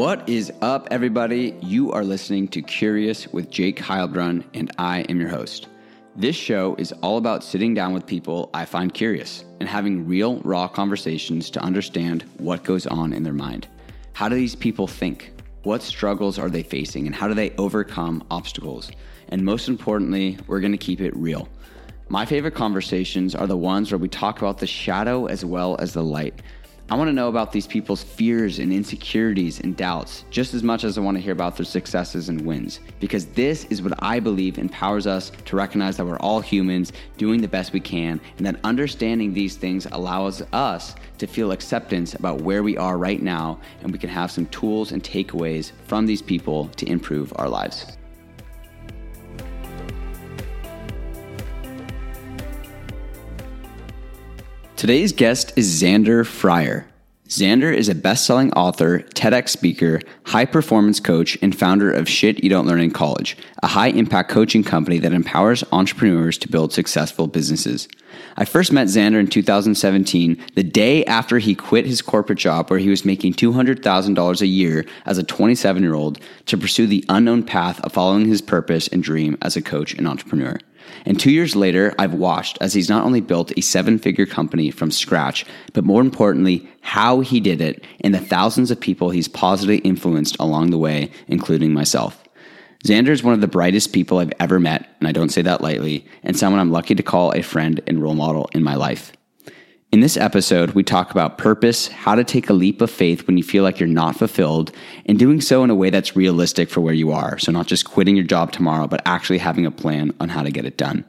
What is up, everybody? You are listening to Curious with Jake Heilbrunn, and I am your host. This show is all about sitting down with people I find curious and having real, raw conversations to understand what goes on in their mind. How do these people think? What struggles are they facing, and how do they overcome obstacles? And most importantly, we're going to keep it real. My favorite conversations are the ones where we talk about the shadow as well as the light. I want to know about these people's fears and insecurities and doubts just as much as I want to hear about their successes and wins. Because this is what I believe empowers us to recognize that we're all humans doing the best we can, and that understanding these things allows us to feel acceptance about where we are right now, and we can have some tools and takeaways from these people to improve our lives. Today's guest is Xander Fryer. Xander is a best selling author, TEDx speaker, high performance coach, and founder of Shit You Don't Learn in College, a high impact coaching company that empowers entrepreneurs to build successful businesses. I first met Xander in 2017, the day after he quit his corporate job where he was making $200,000 a year as a 27 year old to pursue the unknown path of following his purpose and dream as a coach and entrepreneur. And two years later, I've watched as he's not only built a seven figure company from scratch, but more importantly, how he did it and the thousands of people he's positively influenced along the way, including myself. Xander is one of the brightest people I've ever met, and I don't say that lightly, and someone I'm lucky to call a friend and role model in my life. In this episode, we talk about purpose, how to take a leap of faith when you feel like you're not fulfilled, and doing so in a way that's realistic for where you are. So, not just quitting your job tomorrow, but actually having a plan on how to get it done.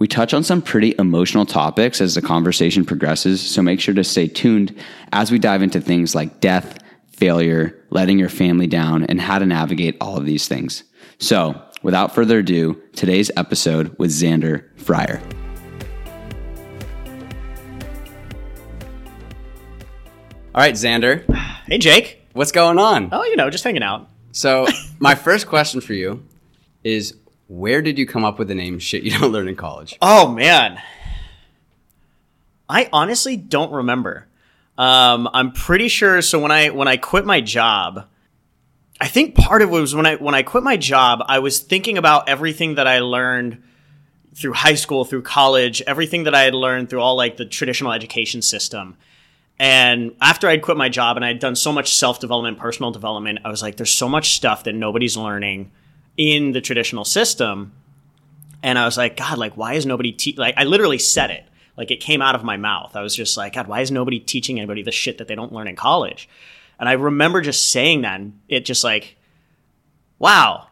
We touch on some pretty emotional topics as the conversation progresses, so make sure to stay tuned as we dive into things like death, failure, letting your family down, and how to navigate all of these things. So, without further ado, today's episode with Xander Fryer. All right, Xander. Hey, Jake. What's going on? Oh, you know, just hanging out. So, my first question for you is where did you come up with the name shit you don't learn in college? Oh man, I honestly don't remember. Um, I'm pretty sure. So when I when I quit my job, I think part of it was when I when I quit my job, I was thinking about everything that I learned through high school, through college, everything that I had learned through all like the traditional education system. And after I'd quit my job and I'd done so much self development, personal development, I was like, there's so much stuff that nobody's learning in the traditional system. And I was like, God, like, why is nobody te-? like? I literally said it, like it came out of my mouth. I was just like, God, why is nobody teaching anybody the shit that they don't learn in college? And I remember just saying that, and it just like, wow,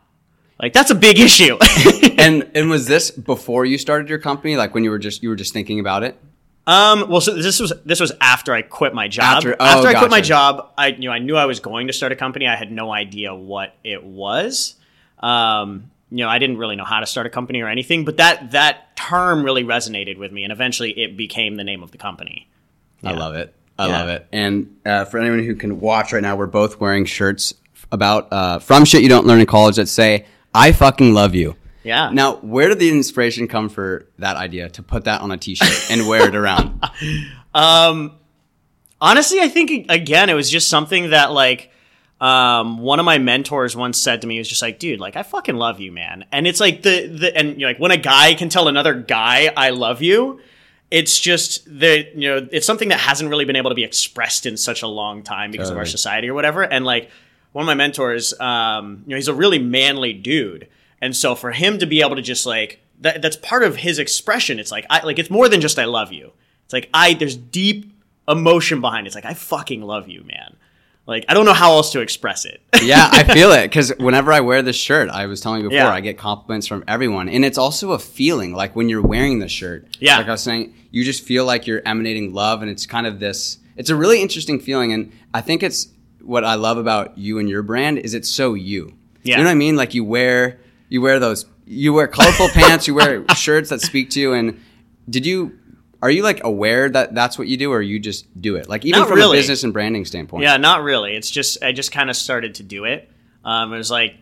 like that's a big issue. and and was this before you started your company? Like when you were just you were just thinking about it? Um, well, so this was this was after I quit my job. After- oh, after I quit my job, I you know I knew I was going to start a company. I had no idea what it was. Um, you know, I didn't really know how to start a company or anything, but that that term really resonated with me, and eventually it became the name of the company. I love it. I Yeah. love it. And uh, for anyone who can watch right now, we're both wearing shirts about uh, from shit you don't learn in college that say "I fucking love you." Yeah. Now, where did the inspiration come for that idea to put that on a T-shirt and wear it around? honestly i think again it was just something that like um, one of my mentors once said to me he was just like dude like i fucking love you man and it's like the the and you know, like when a guy can tell another guy i love you it's just that you know it's something that hasn't really been able to be expressed in such a long time because of our society or whatever and like one of my mentors um, you know he's a really manly dude and so for him to be able to just like that, that's part of his expression it's like i like it's more than just i love you it's like i there's deep emotion behind it. It's like I fucking love you, man. Like I don't know how else to express it. yeah, I feel it because whenever I wear this shirt, I was telling you before, Yeah. I get compliments from everyone, and it's also a feeling like when you're wearing the shirt. Yeah. like I was saying, you just feel like you're emanating love, and it's kind of this. It's a really interesting feeling, and I think it's what I love about you and your brand is it's so you. Yeah. you know what I mean. Like you wear you wear those you wear colorful pants, you wear shirts that speak to you, and did you? Are you like aware that that's what you do, or you just do it? Like even Not from really. a business and branding standpoint. yeah, not really. It's just I just kind of started to do it. Um, it was like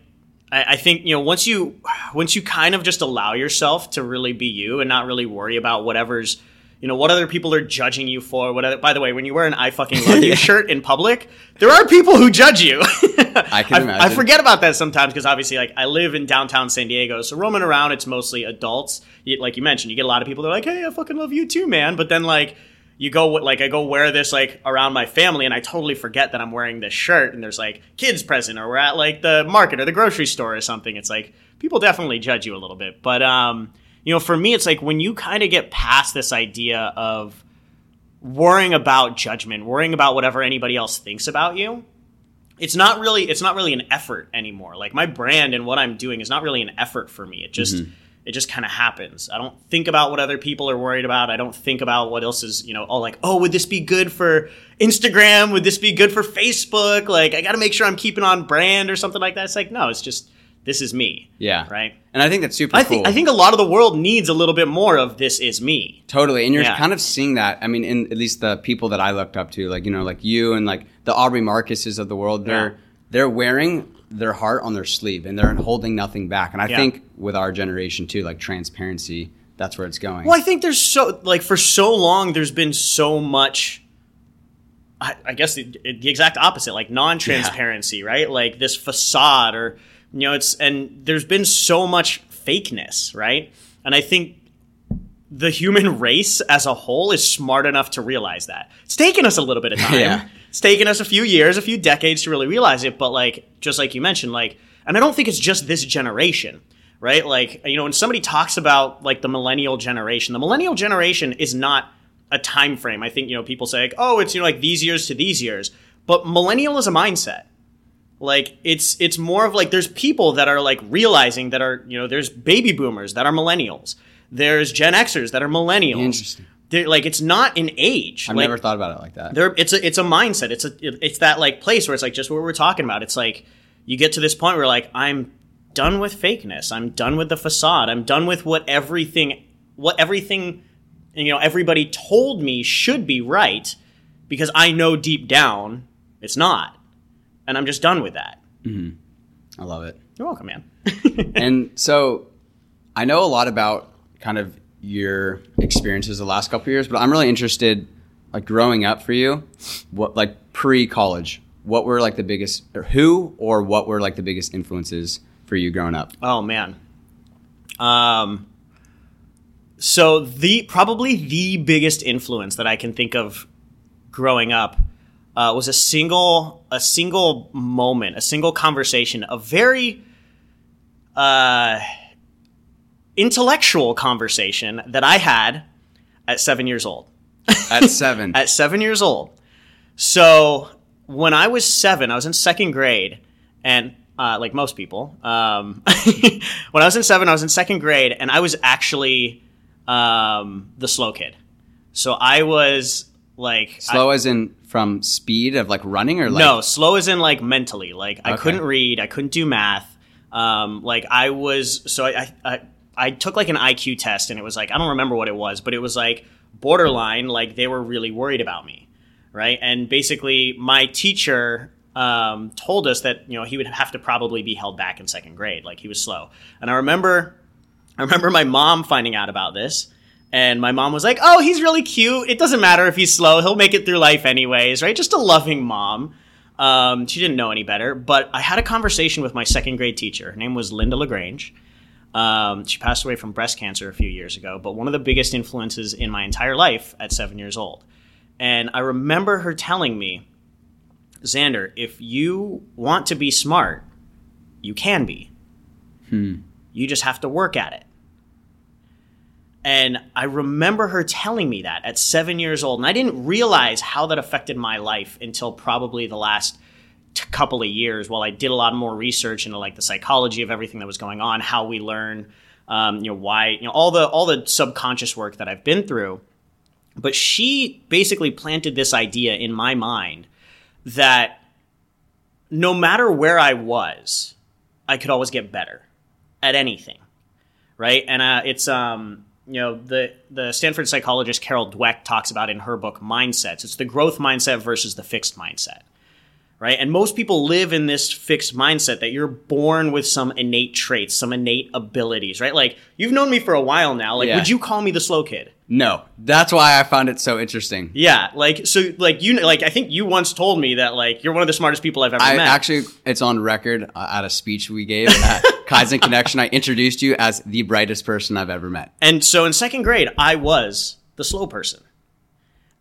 I, I think you know once you once you kind of just allow yourself to really be you and not really worry about whatever's you know what other people are judging you for. What other, by the way, when you wear an I fucking love you shirt in public, there are people who judge you. I can imagine. I forget about that sometimes because obviously, like I live in downtown San Diego, so roaming around, it's mostly adults. You, like you mentioned, you get a lot of people that are like, "Hey, I fucking love you too, man," but then like you go like I go wear this like around my family and I totally forget that I'm wearing this shirt and there's like kids present or we're at like the market or the grocery store or something. It's like people definitely judge you a little bit. But um you know, for me it's like when you kind of get past this idea of worrying about judgment, worrying about whatever anybody else thinks about you, it's not really it's not really an effort anymore. Like my brand and what I'm doing is not really an effort for me. It just mm-hmm. it just kind of happens. I don't think about what other people are worried about. I don't think about what else is, you know, oh like, oh, would this be good for Instagram? Would this be good for Facebook? Like I got to make sure I'm keeping on brand or something like that. It's like, no, it's just this is me. Yeah. Right? And I think that's super I cool. think I think a lot of the world needs a little bit more of this is me. Totally. And you're Yeah. kind of seeing that. I mean, in at least the people that I looked up to, like, you know, like you and like the Aubrey Marcuses of the world, they're Yeah. they're wearing their heart on their sleeve and they're holding nothing back. And I Yeah. think with our generation too, like transparency, that's where it's going. Well, I think there's so like for so long there's been so much. I, I guess the, the exact opposite, like non-transparency, right? Like this facade, or you know, it's and there's been so much fakeness, right? And I think the human race as a whole is smart enough to realize that. It's taken us a little bit of time. Yeah. It's taken us a few years, a few decades to really realize it, but like just like you mentioned, like and I don't think it's just this generation, right? Like, you know, when somebody talks about like the millennial generation, the millennial generation is not a time frame. I think, you know, people say like, "Oh, it's you know like these years to these years." But millennial is a mindset like it's it's more of like there's people that are like realizing that are you know there's baby boomers that are millennials. There's gen xers that are millennials. Interesting. They're, like it's not an age. I've like, never thought about it like that. there it's a it's a mindset. It's a it's that like place where it's like just what we're talking about. It's like you get to this point where like i'm done with fakeness. I'm done with the facade. I'm done with what everything what everything you know everybody told me should be right because i know deep down it's not and i'm just done with that I love it. you're welcome man and so I know a lot about kind of your experiences the last couple of years, but I'm really interested, like growing up for you, what like pre-college, what were like the biggest, or who or what were like the biggest influences for you growing up? Oh man. Um so the probably the biggest influence that I can think of growing up uh, was a single a single moment, a single conversation, a very uh intellectual conversation that I had at 7 years old At seven. at seven years old. So when I was seven, I was in second grade, and uh, like most people, um, when I was in seven, I was in second grade, and I was actually um, the slow kid. So I was like Slow as in from speed of like running or like no, slow as in like mentally. Like I couldn't read, I couldn't do math. Um, like I was, so I, I, I took like an IQ test, and it was like I don't remember what it was, but it was like borderline. Like they were really worried about me, right? And basically, my teacher um, told us that you know he would have to probably be held back in second grade, like he was slow. And I remember, I remember my mom finding out about this. And my mom was like, "Oh, he's really cute. It doesn't matter if he's slow; he'll make it through life anyways, right?" Just a loving mom. Um, she didn't know any better, but I had a conversation with my second grade teacher. Her name was Linda Lagrange. Um, she passed away from breast cancer a few years ago, but one of the biggest influences in my entire life at seven years old. And I remember her telling me, Xander, if you want to be smart, you can be. You just have to work at it. And I remember her telling me that at seven years old. And I didn't realize how that affected my life until probably the last t- couple of years while I did a lot more research into like the psychology of everything that was going on, how we learn, um, you know, why, you know, all the, all the subconscious work that I've been through. But she basically planted this idea in my mind that no matter where I was, I could always get better at anything right? And uh, it's um, you know the the Stanford psychologist Carol Dweck talks about in her book Mindsets. It's the growth mindset versus the fixed mindset, right? And most people live in this fixed mindset that you're born with some innate traits, some innate abilities, right? Like you've known me for a while now. Like, Yeah. would you call me the slow kid? No, that's why I found it so interesting. Yeah, like so, like you, like I think you once told me that like you're one of the smartest people I've ever I met. actually, it's on record uh, at a speech we gave at Kaizen Connection. I introduced you as the brightest person I've ever met. And so in second grade, I was the slow person.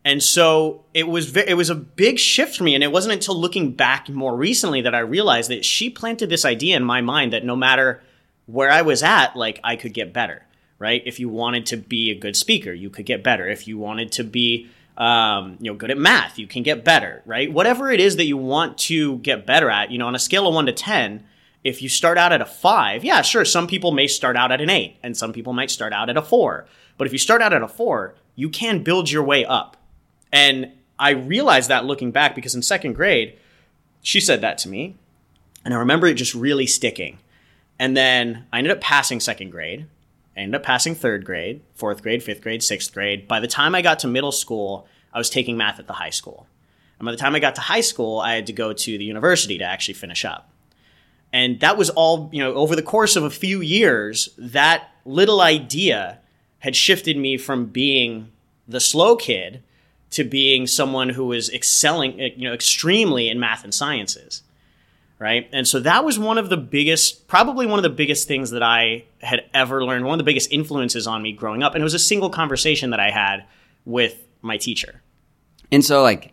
And so it was ve- it was a big shift for me and it wasn't until looking back more recently that I realized that she planted this idea in my mind that no matter where I was at like I could get better, right? If you wanted to be a good speaker, you could get better. If you wanted to be um, you know good at math, you can get better, right? Whatever it is that you want to get better at, you know, on a scale of 1 to 10, if you start out at a 5, yeah, sure, some people may start out at an 8 and some people might start out at a 4. But if you start out at a 4, you can build your way up. And I realized that looking back because in second grade, she said that to me. And I remember it just really sticking. And then I ended up passing second grade. I ended up passing third grade, fourth grade, fifth grade, sixth grade. By the time I got to middle school, I was taking math at the high school. And by the time I got to high school, I had to go to the university to actually finish up. And that was all, you know, over the course of a few years, that little idea had shifted me from being the slow kid to being someone who was excelling, you know, extremely in math and sciences. Right. And so that was one of the biggest, probably one of the biggest things that I had ever learned, one of the biggest influences on me growing up. And it was a single conversation that I had with my teacher. And so, like,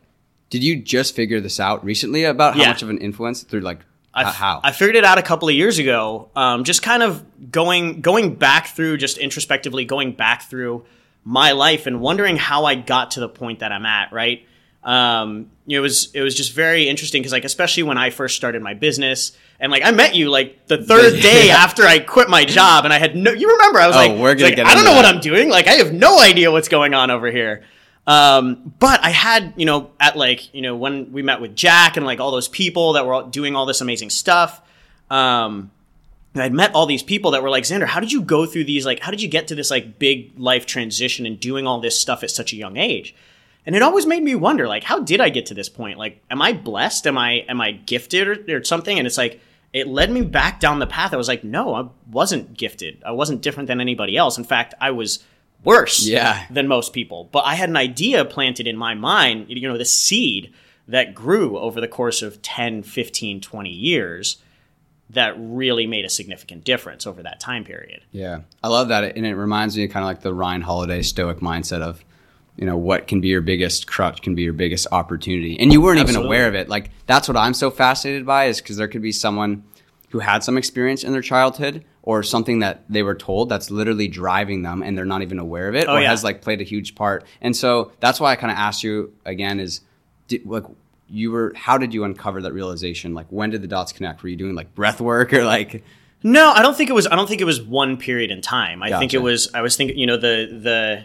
did you just figure this out recently about how Yeah. much of an influence through like I f- how? I figured it out a couple of years ago. Um, just kind of going going back through, just introspectively going back through my life and wondering how I got to the point that I'm at. Right. Um, you know, it was it was just very interesting because like especially when I first started my business and like I met you like the third day after I quit my job and I had no you remember I was Oh, like, we're gonna like, get I don't know what. I'm doing like I have no idea what's going on over here. Um, but I had, you know, at like, you know, when we met with Jack and like all those people that were doing all this amazing stuff, um, and I'd met all these people that were like, Xander, how did you go through these? Like, how did you get to this like big life transition and doing all this stuff at such a young age? And it always made me wonder, like, how did I get to this point? Like, am I blessed? Am I am I gifted or, or something? And it's like it led me back down the path. I was like, no, I wasn't gifted. I wasn't different than anybody else. In fact, I was worse Yeah. than most people. But I had an idea planted in my mind, you know, the seed that grew over the course of 10, 15, 20 years that really made a significant difference over that time period. Yeah, I love that, and it reminds me of kind of like the Ryan Holiday Stoic mindset of, you know, what can be your biggest crutch can be your biggest opportunity, and you weren't even aware of it. Like that's what I'm so fascinated by is because there could be someone who had some experience in their childhood or something that they were told that's literally driving them, and they're not even aware of it, Oh, or yeah. has like played a huge part. And so that's why I kind of asked you again is, did, like. You were. How did you uncover that realization? Like, when did the dots connect? Were you doing like breath work or like? No, I don't think it was. I don't think it was one period in time. I think it was. I was thinking. You know, the the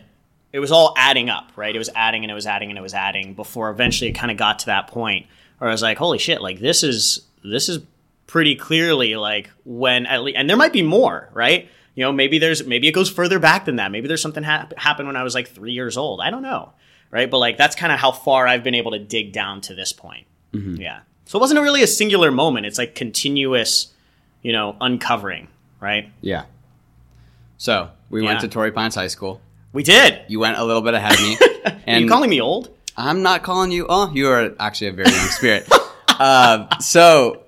it was all adding up, right? It was adding and it was adding and it was adding before eventually it kind of got to that point where I was like, holy shit! Like this is this is pretty clearly like when at least, and there might be more, right? You know, maybe there's maybe it goes further back than that. Maybe there's something hap- happened when I was like three years old. I don't know, right? But like that's kind of how far I've been able to dig down to this point. Mm-hmm. Yeah. So it wasn't really a singular moment. It's like continuous, you know, uncovering, right? Yeah. So we went to Torrey Pines High School. We did. You went a little bit ahead of me. Are and you calling me old? I'm not calling you. Oh, you are actually a very young spirit. uh, so,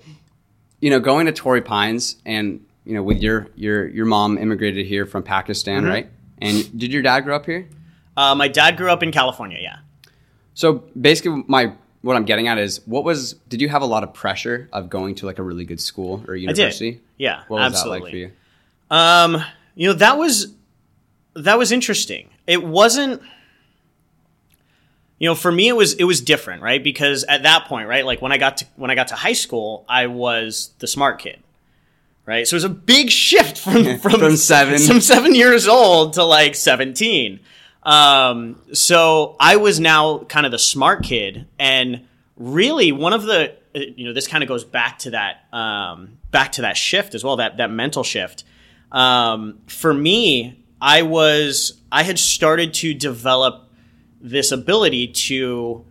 you know, going to Torrey Pines and you know, with your your your mom immigrated here from Pakistan, Mm-hmm. right? And did your dad grow up here? Uh, my dad grew up in California. Yeah. So basically, my what I'm getting at is, what was? Did you have a lot of pressure of going to like a really good school or university? Yeah. What was absolutely. that like for you? Um, you know, that was that was interesting. It wasn't you know, for me it was it was different, right? Because at that point, right, like when I got to when I got to high school, I was the smart kid. Right? So it was a big shift from from, From seven. from 7 years old to like 17. Um, so I was now kind of the smart kid and really one of the you know this kind of goes back to that um, back to that shift as well that that mental shift um, for me i was i had started to develop this ability to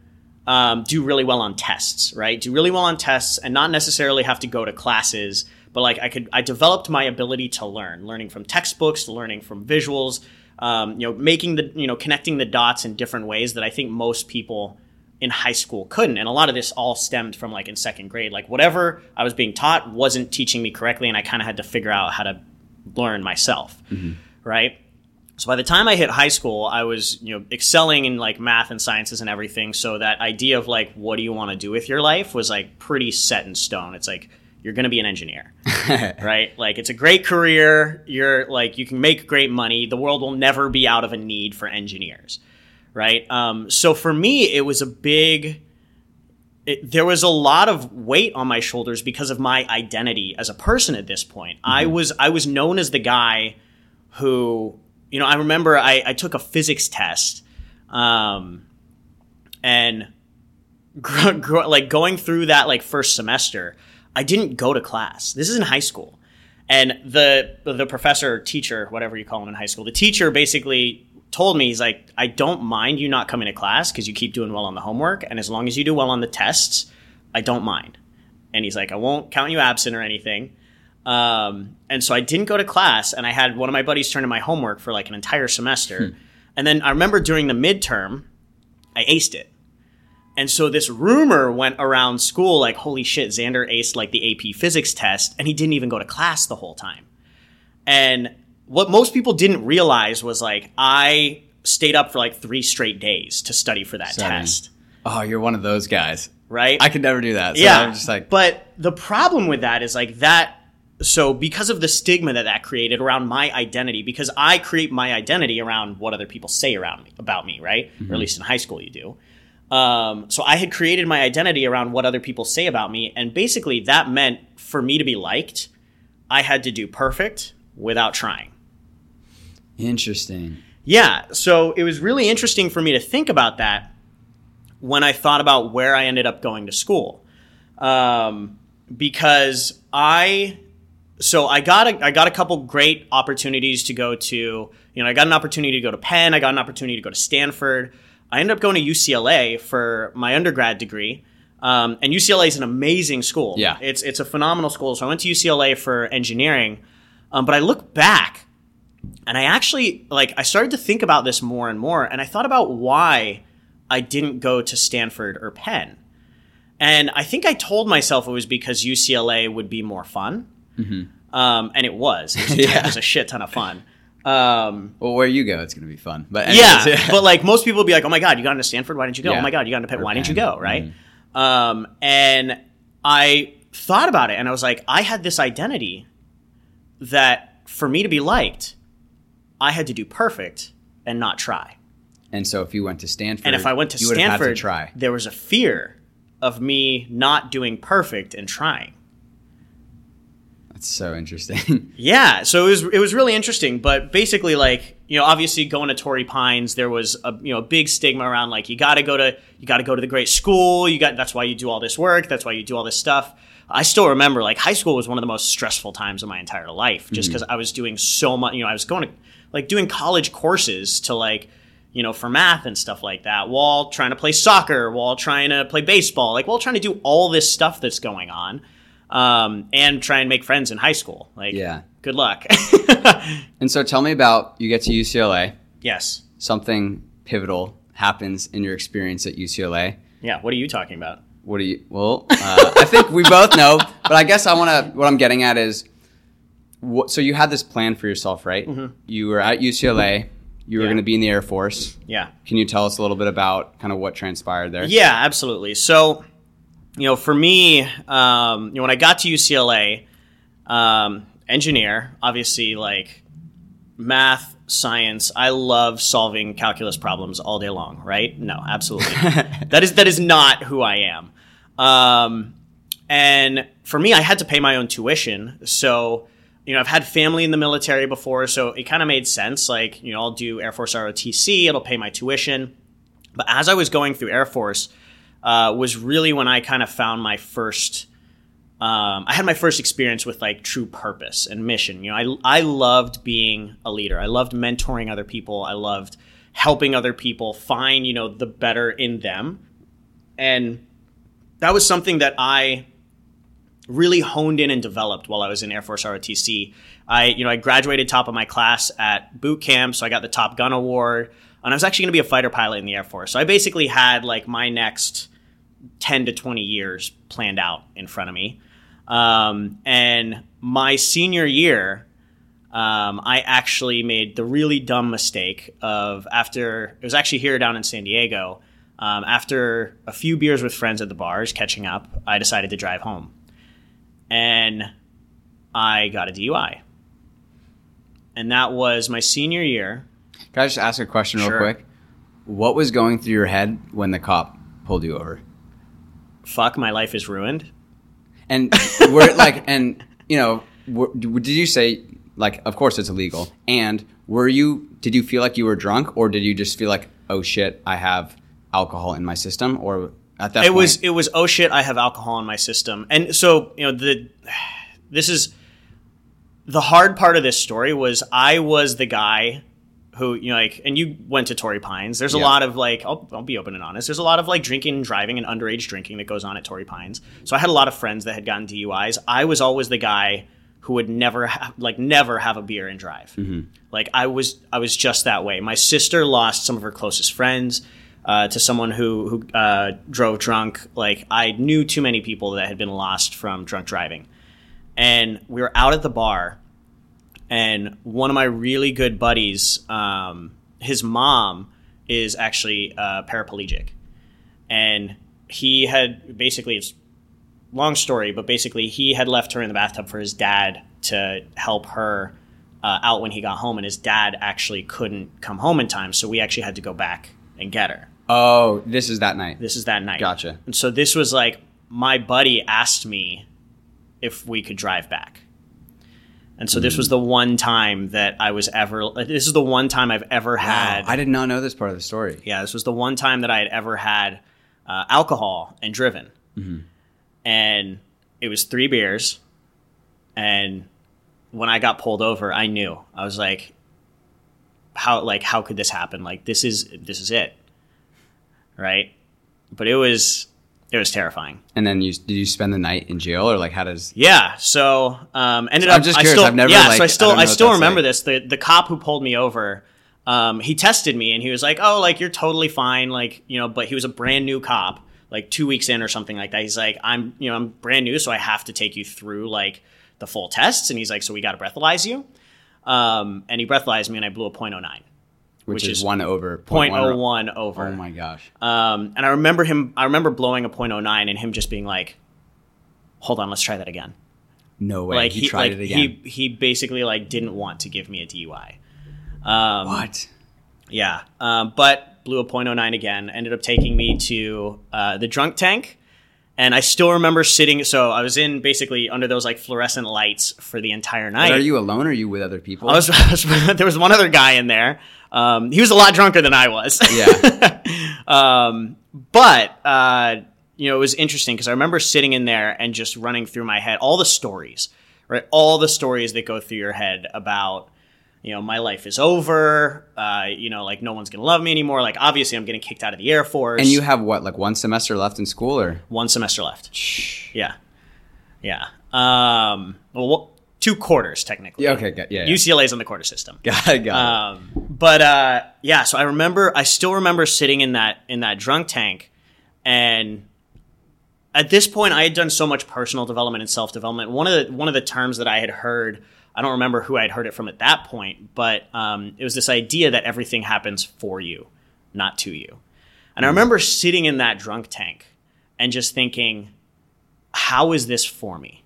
um, do really well on tests right? Do really well on tests and not necessarily have to go to classes but like i could i developed my ability to learn learning from textbooks learning from visuals um, you know, making the you know connecting the dots in different ways that I think most people in high school couldn't. And a lot of this all stemmed from like in second grade, like whatever I was being taught wasn't teaching me correctly, and I kind of had to figure out how to learn myself, right? So by the time I hit high school, I was you know excelling in like math and sciences and everything. So that idea of like what do you want to do with your life was like pretty set in stone. It's like you're going to be an engineer, right? Like it's a great career. You're like you can make great money. The world will never be out of a need for engineers, right? Um, so for me, it was a big. It, there was a lot of weight on my shoulders because of my identity as a person at this point. I was I was known as the guy who you know, I remember I, I took a physics test, um, and gr- gr- like going through that like first semester, I didn't go to class. This is in high school, and the the professor, teacher, whatever you call him in high school, the teacher basically told me he's like, I don't mind you not coming to class because you keep doing well on the homework, and as long as you do well on the tests, I don't mind. And he's like, I won't count you absent or anything. Um, and so I didn't go to class, and I had one of my buddies turn in my homework for like an entire semester. And then I remember during the midterm, I aced it. And so this rumor went around school like, holy shit, Xander aced like the AP physics test, and he didn't even go to class the whole time. And what most people didn't realize was like, I stayed up for like three straight days to study for that Studying. test, Oh, you're one of those guys. right? I could never do that. So yeah. I'm just like, but the problem with that is like that. So because of the stigma that that created around my identity, because I create my identity around what other people say around me about me, right? Or at least in high school, you do. Um, so I had created my identity around what other people say about me, and basically that meant for me to be liked, I had to do perfect without trying. interesting. Yeah, so it was really interesting for me to think about that when I thought about where I ended up going to school, um, because I so I got a, I got a couple great opportunities to go to you know I got an opportunity to go to Penn, I got an opportunity to go to Stanford. I ended up going to UCLA for my undergrad degree. Um, and UCLA is an amazing school. Yeah. it's it's a phenomenal school. So I went to UCLA for engineering, um, but I look back and I actually like I started to think about this more and more, and I thought about why I didn't go to Stanford or Penn. And I think I told myself it was because UCLA would be more fun, um, and it was. It was, a, Yeah. it was a shit ton of fun. Um, Well, where you go, it's going to be fun. But yeah, anyways, but like most people would be like, "Oh my god, you got into Stanford? Why didn't you go? Yeah. Oh my god, you got into? Or Why didn't you go?" Right? Um, and I thought about it, and I was like, I had this identity that for me to be liked, I had to do perfect and not try. and so if you went to Stanford, And if I went to you would have had Stanford, to try. there was a fear of me not doing perfect and trying. That's so interesting. Yeah, so it was it was really interesting, but basically like, you know, obviously going to Torrey Pines, there was a you know, a big stigma around like you got to go to you got to go to the great school, you got that's why you do all this work, that's why you do all this stuff. I still remember like high school was one of the most stressful times of my entire life just mm-hmm. cuz I was doing so much, you know, I was going to like doing college courses to like you know, for math and stuff like that, while trying to play soccer, while trying to play baseball, like while trying to do all this stuff that's going on, um, and try and make friends in high school. Like, Yeah. good luck. and so tell me about you get to UCLA, yes. something pivotal happens in your experience at UCLA. Yeah. What are you talking about? What do you? Well, uh, I think we both know, but I guess I want to. What I'm getting at is, what, so you had this plan for yourself, right? You were at UCLA. You were Yeah. going to be in the Air Force. Yeah. Can you tell us a little bit about kind of what transpired there? Yeah, absolutely. So, you know, for me, um, you know, when I got to UCLA, um, engineer, obviously, like math, science. I love solving calculus problems all day long. Right? No, absolutely. that is that is not who I am. Um, and for me, I had to pay my own tuition. So, you know, I've had family in the military before, so it kind of made sense. Like, you know, I'll do Air Force ROTC, it'll pay my tuition. But as I was going through Air Force, uh, was really when I kind of found my first. Um, I had my first experience with like true purpose and mission. You know, I I loved being a leader. I loved mentoring other people. I loved helping other people find you know the better in them, and that was something that I really honed in and developed while I was in Air Force ROTC. I, you know, I graduated top of my class at boot camp, so I got the Top Gun award, and I was actually going to be a fighter pilot in the Air Force. So I basically had like my next ten to twenty years planned out in front of me. Um, and my senior year, um, I actually made the really dumb mistake of after it was actually here down in San Diego. Um, after a few beers with friends at the bars, catching up, I decided to drive home, and I got a DUI, and that was my senior year. Can I just ask a question real Sure. quick? What was going through your head when the cop pulled you over? Fuck, my life is ruined. And we're like, and you know, were, did you say like, of course it's illegal? And were you? Did you feel like you were drunk, or did you just feel like, oh shit, I have alcohol in my system? Or at that it point, was it was oh shit i have alcohol in my system and so you know the this is the hard part of this story was i was the guy who you know like and you went to Torrey Pines. There's a Yeah. lot of like I'll, I'll be open and honest. There's a lot of like drinking and driving and underage drinking that goes on at Torrey Pines. So I had a lot of friends that had gotten DUIs I was always the guy who would never have like never have a beer and drive. Like I was I was just that way. My sister lost some of her closest friends uh, to someone who who uh, drove drunk. Like I knew too many people that had been lost from drunk driving. And we were out at the bar and one of my really good buddies um, his mom is actually uh, paraplegic and he had basically it's long story but basically he had left her in the bathtub for his dad to help her uh, out when he got home and his dad actually couldn't come home in time so we actually had to go back and get her Oh, this is that night. this is that night Gotcha. and so this was like my buddy asked me if we could drive back. And so Hmm. this was the one time that I was ever this is the one time I've ever had Wow, I did not know this part of the story. yeah, this was the one time that I had ever had uh, alcohol and driven. And it was 3 beers and when I got pulled over, I knew. I was like how like how could this happen? Like this is this is it. Right? But it was it was terrifying. And then you did you spend the night in jail, or like how does? Yeah. So um, ended I'm up. just I curious, still, I've never, Yeah. like, so I I still don't I, still remember like. this. The the cop who pulled me over. Um, he tested me and he was like, "Oh, like you're totally fine." Like you know, but he was a brand new cop, like two weeks in or something like that. He's like, "I'm you know I'm brand new, so I have to take you through like the full tests." And he's like, "So we got to breathalyze you." Um, and he breathalyzed me, and I blew a .09, Which, Which is, is one over .01 one- over. Oh my gosh! Um, and I remember him. I remember blowing a .09 and him just being like, "Hold on, let's try that again." No way. like he, tried like, it again. He he basically like didn't want to give me a DUI. Um, what? Yeah, um, but blew a .09 again. Ended up taking me to uh, the drunk tank, and I still remember sitting. So I was in basically under those like fluorescent lights for the entire night. Are you alone? or Are you with other people? I was, I was there was one other guy in there. Um, he was a lot drunker than I was. Yeah. um, but uh, you know, it was interesting because I remember sitting in there and just running through my head all the stories, right? All the stories that go through your head about, you know, my life is over. Uh, you know, like no one's gonna love me anymore. Like obviously, I'm getting kicked out of the Air Force. and you have what, like one semester left in school, or? one semester left. Yeah, yeah. Um, well, two quarters technically. Yeah. Okay. Got, yeah. yeah. UCLA's in the quarter system. got it. Got it. Um, but uh, yeah, so I remember, I still remember sitting in that in that drunk tank, and at this point, I had done so much personal development and self development. One of the one of the terms that I had heard, I don't remember who I had heard it from at that point, but um, it was this idea that everything happens for you, not to you. And I remember sitting in that drunk tank and just thinking, how is this for me?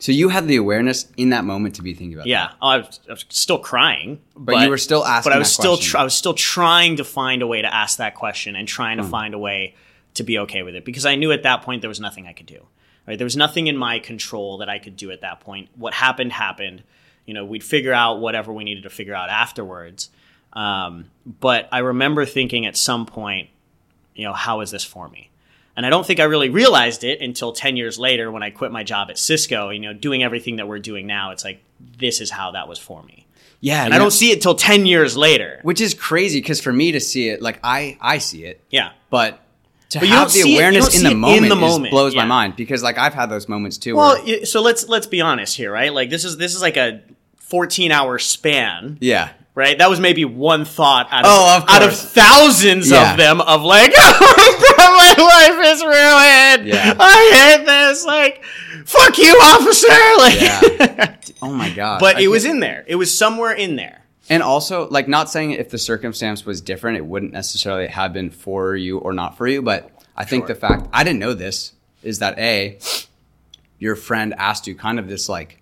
So you had the awareness in that moment to be thinking about. That. Yeah, I was, I was still crying, But you were still asking But I was that still, tr- I was still trying to find a way to ask that question and trying to find a way to be okay with it because I knew at that point there was nothing I could do. Right, there was nothing in my control that I could do at that point. What happened happened. You know, we'd figure out whatever we needed to figure out afterwards. Um, but I remember thinking at some point, you know, how is this for me? And I don't think I really realized it until 10 years later when I quit my job at Cisco, you know, doing everything that we're doing now. It's like, this is how that was for me. Yeah. And I don't see it till 10 years later. Which is crazy because for me to see it, like I, I see it, Yeah. but to But have the it- awareness don't in the it in moment, the moment, blows my mind because like I've had those moments too. Well, where, so let's let's be honest here, right? Like this is this is like a 14 hour span, yeah, right? That was maybe one thought out of, Oh, of out of thousands Yeah. of them of like, oh my God, my life is ruined. Yeah. I hate this. Like, fuck you, officer. Like, Yeah. oh my god! but I it was in there. It was somewhere in there. And also, like, not saying if the circumstance was different, it wouldn't necessarily have been for you or not for you. But I think Sure. the fact I didn't know this is that a your friend asked you kind of this like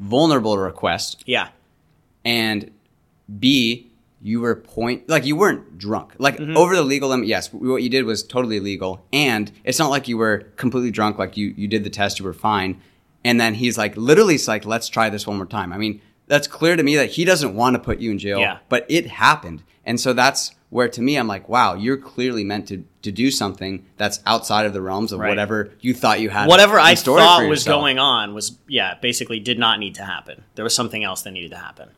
vulnerable request, Yeah. and b you were point like you weren't drunk like Mm-hmm. over the legal limit yes what you did was totally legal and it's not like you were completely drunk like you you did the test you were fine and then he's like literally it's like let's try this one more time i mean that's clear to me that he doesn't want to put you in jail Yeah. but it happened and so that's where to me i'm like wow you're clearly meant to to do something that's outside of the realms of Right. whatever you thought you had Whatever I thought was going on was, yeah, basically did not need to happen. There was something else that needed to happen.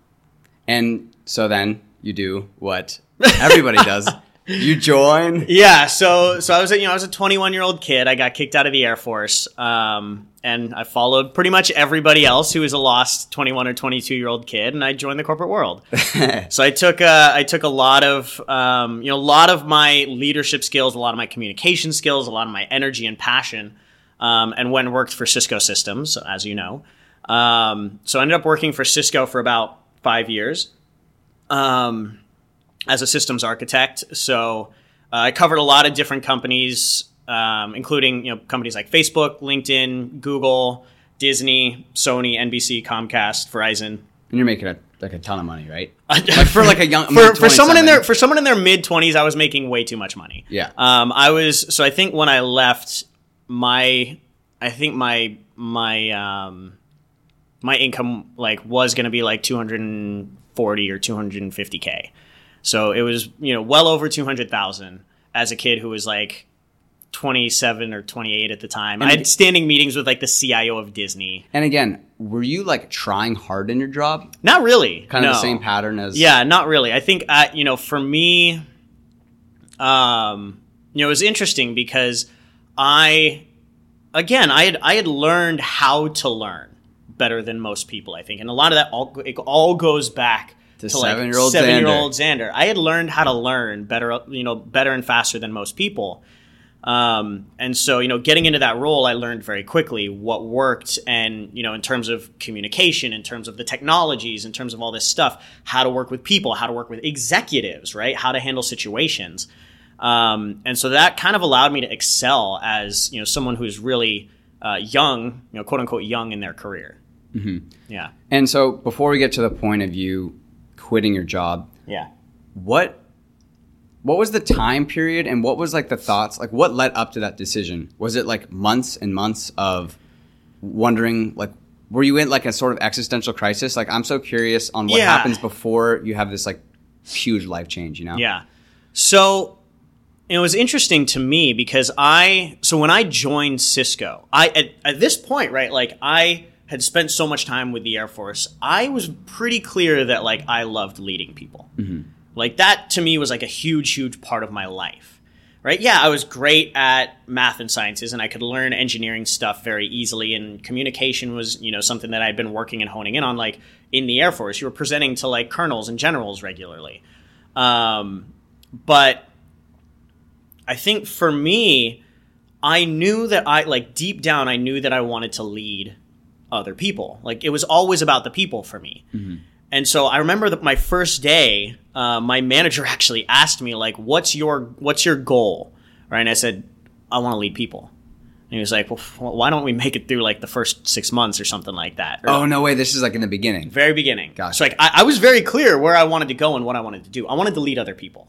And so then you do what everybody does you join Yeah, so so I was a, you know I was a 21 year old kid. I got kicked out of the Air Force, um, and I followed pretty much everybody else who was a lost 21 or 22 year old kid, and I joined the corporate world. so I took uh, I took a lot of um, you know a lot of my leadership skills, a lot of my communication skills, a lot of my energy and passion, um, and went and worked for Cisco Systems, as you know. Um, so I ended up working for Cisco for about five years. Um, as a systems architect. So uh, I covered a lot of different companies, um, including you know companies like Facebook, LinkedIn, Google, Disney, Sony, NBC, Comcast, Verizon. And you're making a, like a ton of money, right? Like for like a young for, for someone in their for someone in their mid twenties, I was making way too much money. Yeah. Um, I was so I think when I left, my I think my my um my income like was going to be like two hundred and forty or two hundred and fifty k. So it was you know well over two hundred thousand as a kid who was like. 27 or 28 at the time. I had standing meetings with like the CIO of Disney. And again, were you like trying hard in your job? Not really. Kind of the same pattern as Yeah, not really. I think uh, you know, for me, um, you know, it was interesting because I, again, I had I had learned how to learn better than most people. I think, and a lot of that all it all goes back To to, like seven-year-old seven year old Xander. I had learned how to learn better, you know, better and faster than most people. Um, and so, you know, getting into that role, I learned very quickly what worked and, you know, in terms of communication, in terms of the technologies, in terms of all this stuff, how to work with people, how to work with executives, right? How to handle situations. Um, and so that kind of allowed me to excel as, you know, someone who's really uh, young, you know, quote unquote, young in their career. Mm-hmm. Yeah. And so before we get to the point of you quitting your job, Yeah. what what was the time period and what was like the thoughts? Like what led up to that decision? Was it like months and months of wondering like were you in like a sort of existential crisis? Like I'm so curious on what Yeah. happens before you have this like huge life change, you know? Yeah. So it was interesting to me because I so when I joined Cisco, I at, at this point, right, like I had spent so much time with the Air Force, I was pretty clear that like I loved leading people. Like that to me was like a huge, huge part of my life. Right? Yeah, I was great at math and sciences and I could learn engineering stuff very easily and communication was, you know, something that I'd been working and honing in on like in the Air Force. You were presenting to like colonels and generals regularly. Um, but I think for me, I knew that I like deep down, I knew that I wanted to lead other people. Like it was always about the people for me. And so I remember that my first day, uh, my manager actually asked me like, "What's your What's your goal?" Right, and I said, "I want to lead people." And he was like, "Well, f- why don't we make it through like the first six months or something like that?" Or- Oh no way, this is like in the beginning. very beginning. Gotcha. So like I, I was very clear where I wanted to go and what I wanted to do. I wanted to lead other people.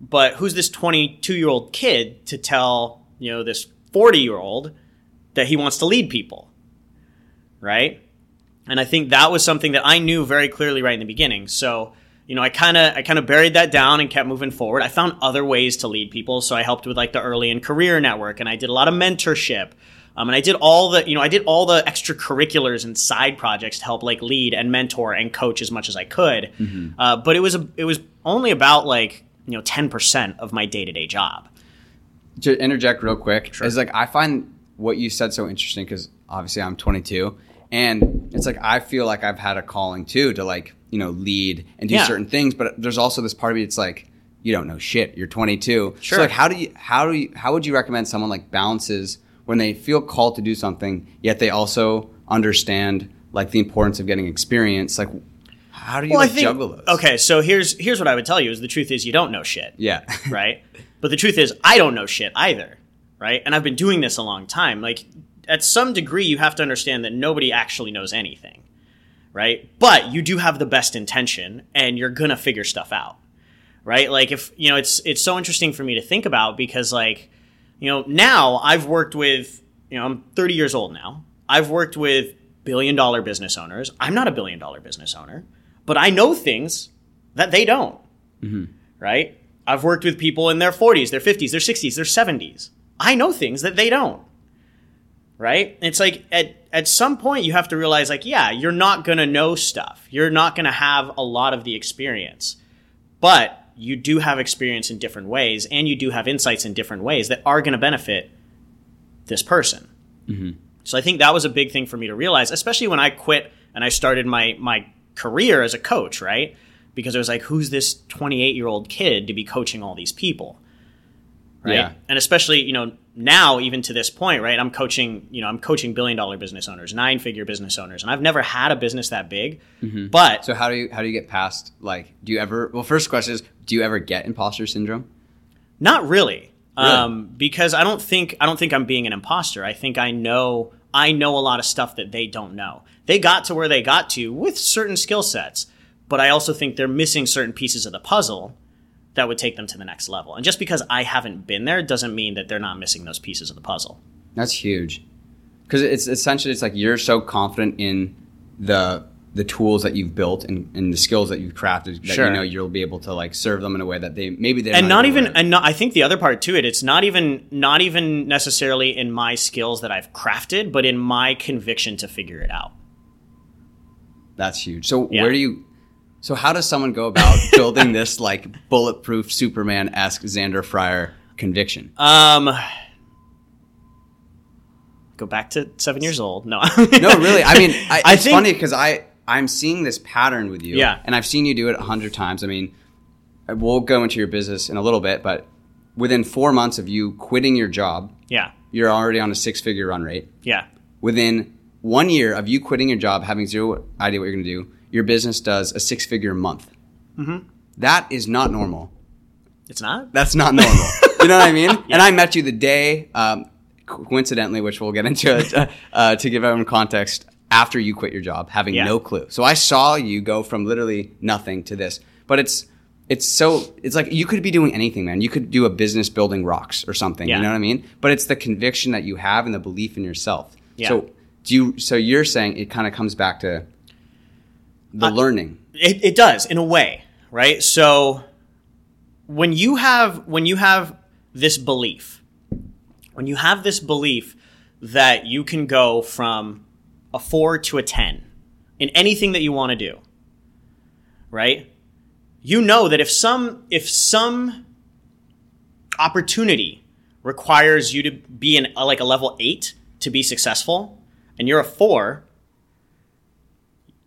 But who's this 22 year old kid to tell you know this 40 year old that he wants to lead people, right? And I think that was something that I knew very clearly right in the beginning. So you know I kind of I kind of buried that down and kept moving forward. I found other ways to lead people. So I helped with like the early and career network, and I did a lot of mentorship. Um, and I did all the, you know, I did all the extracurriculars and side projects to help like lead and mentor and coach as much as I could. Uh, but it was a, it was only about like you know ten percent of my day to day job. to interject real quick is like I find what you said so interesting because obviously I'm 22 and it's like I feel like I've had a calling too to like you know lead and do Yeah. certain things, but there's also this part of me it's like you don't know shit. You're 22. Sure. So like how do you how do you how would you recommend someone like balances when they feel called to do something yet they also understand like the importance of getting experience like how do you like, juggle those? okay. So here's here's what I would tell you: is the truth is you don't know shit. Yeah. right? But the truth is, I don't know shit either, right? And I've been doing this a long time. Like, at some degree, you have to understand that nobody actually knows anything, right? But you do have the best intention, and you're gonna figure stuff out, right? Like, if you know, it's it's so interesting for me to think about because, like, you know, now I've worked with, you know, I'm 30 years old now. I've worked with billion dollar business owners. I'm not a billion dollar business owner, but I know things that they don't mm-hmm. right? I've worked with people in their 40s, their 50s, their 60s, their 70s. I know things that they don't. Right? It's like at at some point you have to realize like yeah, you're not going to know stuff. You're not going to have a lot of the experience. But you do have experience in different ways and you do have insights in different ways that are going to benefit this person. Mm-hmm. So I think that was a big thing for me to realize, especially when I quit and I started my my career as a coach, right? Because it was like, who's this 28 year old kid to be coaching all these people, right? Yeah. And especially, you know, now even to this point, right? I'm coaching, you know, I'm coaching billion dollar business owners, nine figure business owners, and I've never had a business that big, but So how do you how do you get past like do you ever well first question is do you ever get imposter syndrome? Not really. Really? Um, because I don't think I don't think I'm being an imposter. I think I know I know a lot of stuff that they don't know. They got to where they got to with certain skill sets, but I also think they're missing certain pieces of the puzzle that would take them to the next level. And just because I haven't been there doesn't mean that they're not missing those pieces of the puzzle. That's huge. Cuz it's essentially it's like you're so confident in the the tools that you've built and, and the skills that you've crafted that Sure. you know you'll be able to like serve them in a way that they maybe they and not even and not, I think the other part to it it's not even not even necessarily in my skills that I've crafted but in my conviction to figure it out. That's huge. So Yeah. where do you so how does someone go about building this like bulletproof Superman esque Xander Fryer conviction? Um, go back to seven years old. No, No, really. I mean, I, I it's think- funny because I I'm seeing this pattern with you. Yeah. and I've seen you do it a hundred times. I mean, we'll go into your business in a little bit, but within four months of you quitting your job, Yeah, you're already on a six figure run rate. yeah, Within one year of you quitting your job, having zero idea what you're going to do, your business does a six figure month. That is not normal. it's not. That's not normal. you know what I mean? And I met you the day, um, coincidentally, which we'll get into it, uh, uh, to give everyone context, after you quit your job, having Yeah. no clue. So I saw you go from literally nothing to this. But it's it's so it's like you could be doing anything, man. You could do a business building rocks or something. Yeah. You know what I mean? But it's the conviction that you have and the belief in yourself. Yeah. So do you? So you're saying it kind of comes back to the learning. It, it does in a way, right? So when you have when you have this belief, when you have this belief that you can go from a four to a ten in anything that you want to do, right? You know that if some if some opportunity requires you to be in a, like a level eight to be successful, and you're a four,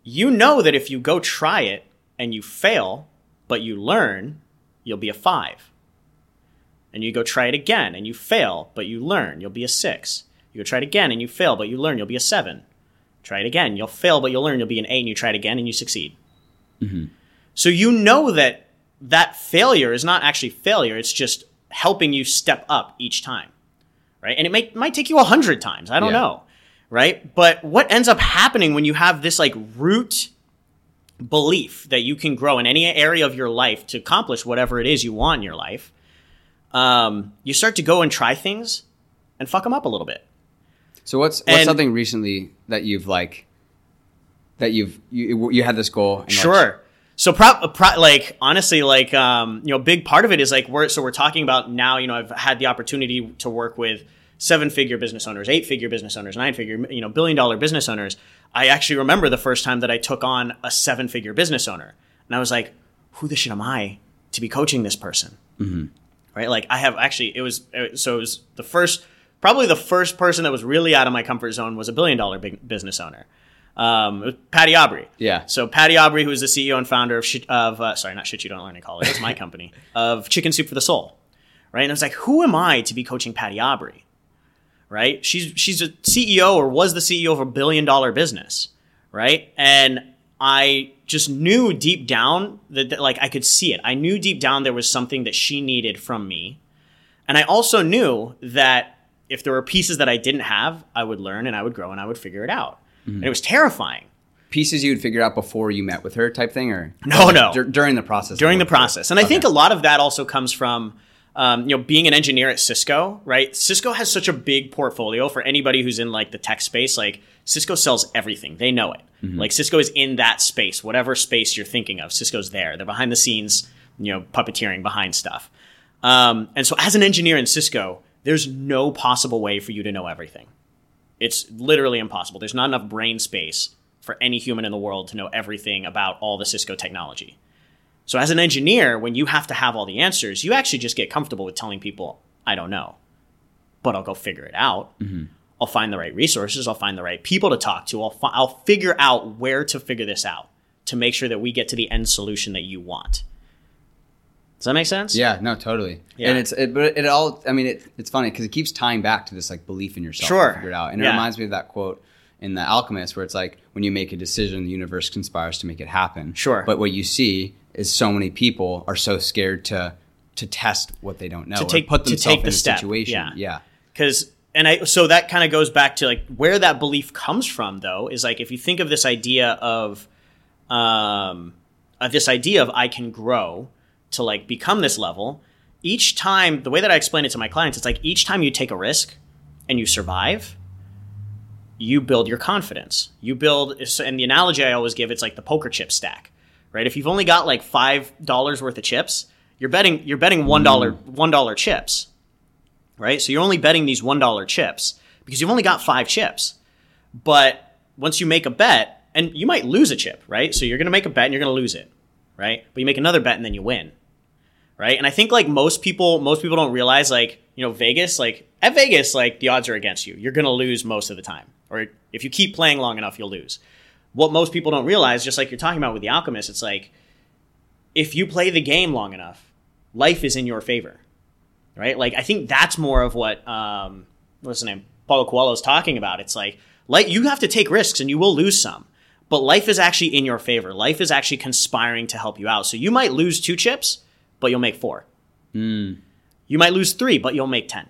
you know that if you go try it and you fail, but you learn, you'll be a five. And you go try it again and you fail, but you learn, you'll be a six. You go try it again and you fail, but you learn, you'll be a seven. Try it again, you'll fail, but you'll learn, you'll be an eight, and you try it again and you succeed. Mm-hmm. So you know that that failure is not actually failure, it's just helping you step up each time. Right? And it may, might take you a hundred times. I don't Yeah. know. Right? But what ends up happening when you have this like root belief that you can grow in any area of your life to accomplish whatever it is you want in your life, um, you start to go and try things and fuck them up a little bit. So what's what's And- something recently that you've like that you've you you had this goal? And like, Sure. So, pro- pro- like honestly, like um, you know, big part of it is like we're so we're talking about now. You know, I've had the opportunity to work with seven-figure business owners, eight-figure business owners, nine-figure, you know, billion-dollar business owners. I actually remember the first time that I took on a seven-figure business owner, and I was like, "Who the shit am I to be coaching this person?" right? Like I have actually, it was so it was the first, probably the first person that was really out of my comfort zone was a billion dollar big business owner. Um, it was Patty Aubrey. Yeah. So Patty Aubrey, who is the CEO and founder of, of uh, sorry, not shit you don't learn in college, it's my company of Chicken Soup for the Soul, right? And I was like, who am I to be coaching Patty Aubrey, right? She's she's a CEO or was the CEO of a billion dollar business, right? And I just knew deep down that, that like I could see it. I knew deep down there was something that she needed from me, and I also knew that if there were pieces that I didn't have, I would learn and I would grow and I would figure it out. Mm-hmm. And it was terrifying. Pieces you would figure out before you met with her, type thing, or No, no. Dur- during the process. during the process. And I think a lot of that also comes from um, you know being an engineer at Cisco, right? Cisco has such a big portfolio for anybody who's in like the tech space. Like Cisco sells everything; they know it. Like Cisco is in that space, whatever space you're thinking of. Cisco's there. They're behind the scenes, you know, puppeteering behind stuff. Um, and so, as an engineer in Cisco, there's no possible way for you to know everything. It's literally impossible. There's not enough brain space for any human in the world to know everything about all the Cisco technology. So, as an engineer, when you have to have all the answers, you actually just get comfortable with telling people, I don't know, but I'll go figure it out. Mm-hmm. I'll find the right resources. I'll find the right people to talk to. I'll, fi- I'll figure out where to figure this out to make sure that we get to the end solution that you want. Does that make sense? Yeah, no, totally. Yeah. And it's it, but it all. I mean, it, it's funny because it keeps tying back to this like belief in yourself. Sure. to figure it out, and it Yeah. reminds me of that quote in The Alchemist, where it's like when you make a decision, the universe conspires to make it happen. Sure. But what you see is so many people are so scared to to test what they don't know, To take- put to themselves take the in a step. situation. Yeah. yeah. because and i so that kind of goes back to like where that belief comes from though is like if you think of this idea of um of this idea of i can grow to like become this level each time the way that i explain it to my clients it's like each time you take a risk and you survive you build your confidence you build and the analogy i always give it's like the poker chip stack right if you've only got like five dollars worth of chips you're betting you're betting one dollar mm. one dollar chips right? So you're only betting these $1 chips because you've only got five chips. But once you make a bet, and you might lose a chip, right? So you're going to make a bet and you're going to lose it, right? But you make another bet and then you win, right? And I think like most people, most people don't realize like, you know, Vegas, like at Vegas, like the odds are against you. You're going to lose most of the time. Or if you keep playing long enough, you'll lose. What most people don't realize, just like you're talking about with the Alchemist, it's like if you play the game long enough, life is in your favor right? Like I think that's more of what um, what's the name, Paulo Coelho is talking about. It's like like you have to take risks and you will lose some, but life is actually in your favor. Life is actually conspiring to help you out. So you might lose two chips, but you'll make four. You might lose three, but you'll make ten.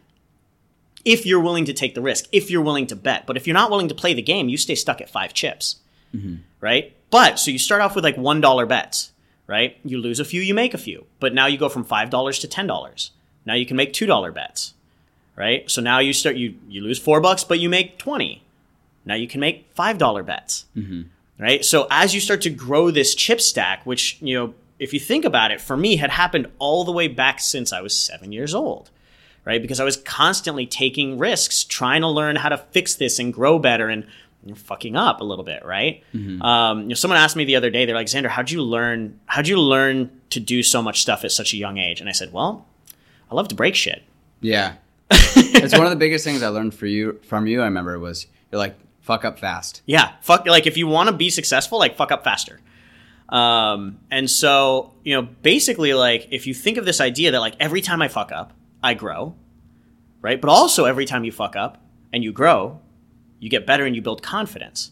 If you're willing to take the risk, if you're willing to bet, but if you're not willing to play the game, you stay stuck at five chips, Mm-hmm. right? But so you start off with like one dollar bets, right? You lose a few, you make a few, but now you go from five dollars to ten dollars. Now you can make two dollar bets, right? So now you start you you lose four bucks, but you make twenty. Now you can make five dollar bets, mm-hmm. right? So as you start to grow this chip stack, which you know, if you think about it, for me had happened all the way back since I was seven years old, right? Because I was constantly taking risks, trying to learn how to fix this and grow better, and you're fucking up a little bit, right? Um, you know, someone asked me the other day, they're like, Xander, how'd you learn? How'd you learn to do so much stuff at such a young age? And I said, well, I love to break shit. Yeah. it's one of the biggest things I learned for you from you. I remember was you're like fuck up fast. Yeah, fuck. Like if you want to be successful, like fuck up faster. Um, and so you know, basically, like if you think of this idea that like every time I fuck up, I grow, right? But also every time you fuck up and you grow, you get better and you build confidence.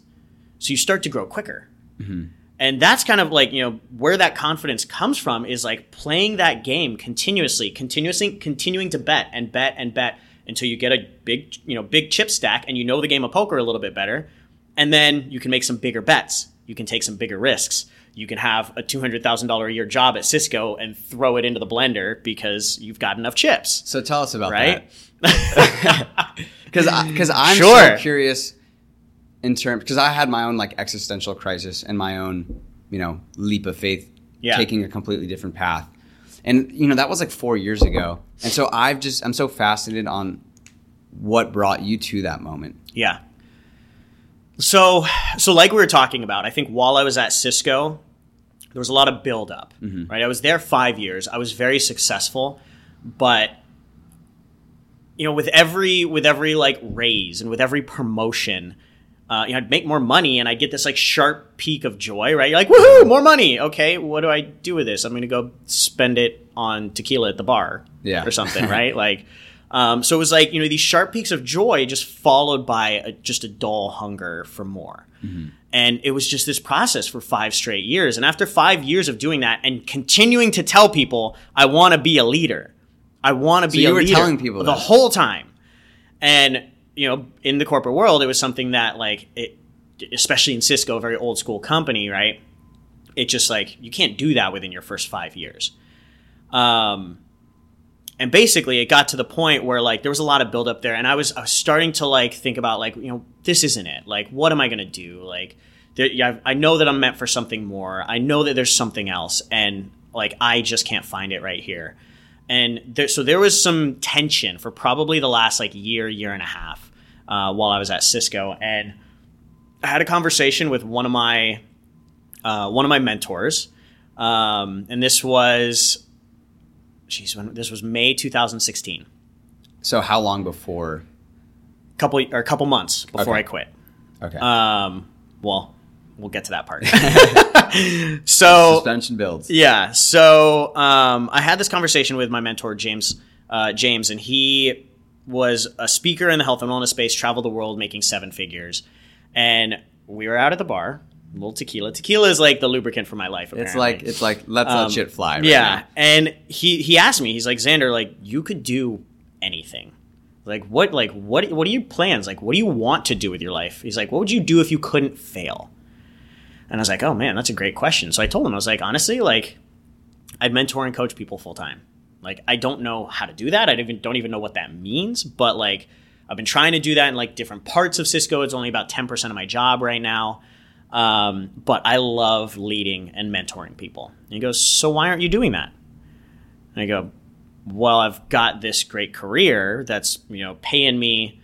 So you start to grow quicker. Mm-hmm. And that's kind of like, you know, where that confidence comes from is like playing that game continuously, continuously continuing to bet and bet and bet until you get a big, you know, big chip stack and you know the game of poker a little bit better. And then you can make some bigger bets. You can take some bigger risks. You can have a $200,000 a year job at Cisco and throw it into the blender because you've got enough chips, So tell us about right? that. Because because I'm Sure. so curious in terms because I had my own like existential crisis and my own you know leap of faith, Yeah. taking a completely different path, and you know that was like four years ago, and so I've just I'm so fascinated on what brought you to that moment. Yeah. So, so like we were talking about, I think while I was at Cisco, there was a lot of build up, right? I was there five years. I was very successful, but you know, with every with every like raise and with every promotion, uh, you know, I'd make more money and I'd get this like sharp peak of joy, right? You're like, woohoo, more money. Okay, what do I do with this? I'm going to go spend it on tequila at the bar, Yeah. or something, right? Like, um, so it was like you know these sharp peaks of joy just followed by a, just a dull hunger for more. And it was just this process for five straight years. And after five years of doing that and continuing to tell people, I want to be a leader. I want to be you were telling people the that. whole time. And you know, in the corporate world, it was something that like it, especially in Cisco, a very old school company, right? It just like you can't do that within your first five years. Um, and basically, it got to the point where like there was a lot of buildup there, and I was I was starting to like think about like you know this isn't it. Like, what am I gonna do? Like, there, I know that I'm meant for something more. I know that there's something else, and like I just can't find it right here. And there, so there was some tension for probably the last like year, year and a half uh, while I was at Cisco, and I had a conversation with one of my uh, one of my mentors, um, and this was, geez, when this was May 2016, So how long before? couple or a couple months before Okay. I quit. Okay. Um, well, we'll get to that part. so Suspension builds. Yeah. So um, I had this conversation with my mentor James, uh, James, and he was a speaker in the health and wellness space, traveled the world, making seven figures, and we were out at the bar, a little tequila. Tequila is like the lubricant for my life. Apparently. It's like it's like let's Um, let shit fly. Right yeah, now. and he he asked me, he's like Xander, like you could do anything. Like what like what what are your plans? Like what do you want to do with your life? He's like, what would you do if you couldn't fail? And I was like, oh man, that's a great question. So I told him, I was like, honestly, like I mentor and coach people full time. Like I don't know how to do that. I don't even don't even know what that means, but like I've been trying to do that in like different parts of Cisco. It's only about 10% of my job right now. Um, but I love leading and mentoring people. And he goes, So why aren't you doing that? And I go, Well, I've got this great career that's, you know, paying me,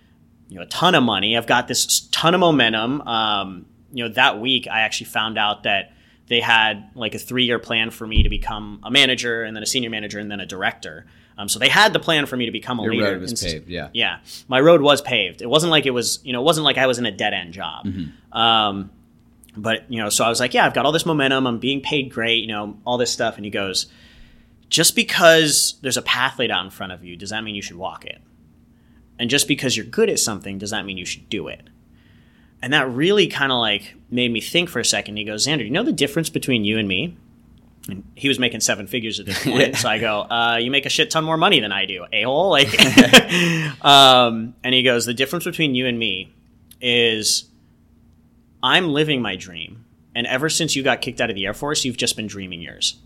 you know, a ton of money. I've got this ton of momentum. Um, you know, that week I actually found out that they had like a three year plan for me to become a manager and then a senior manager and then a director. Um, so they had the plan for me to become a Your leader. road was paved. Yeah. yeah, my road was paved. It wasn't like it was, you know, it wasn't like I was in a dead end job. Um, but you know, so I was like, yeah, I've got all this momentum. I'm being paid great, you know, all this stuff. And he goes, just because there's a path laid out in front of you, does that mean you should walk it? And just because you're good at something, does that mean you should do it? And that really kind of like made me think for a second. He goes, Xander, you know the difference between you and me? And he was making seven figures at this point. so I go, uh, you make a shit ton more money than I do, a hole. Like, um, and he goes, the difference between you and me is I'm living my dream. And ever since you got kicked out of the Air Force, you've just been dreaming yours.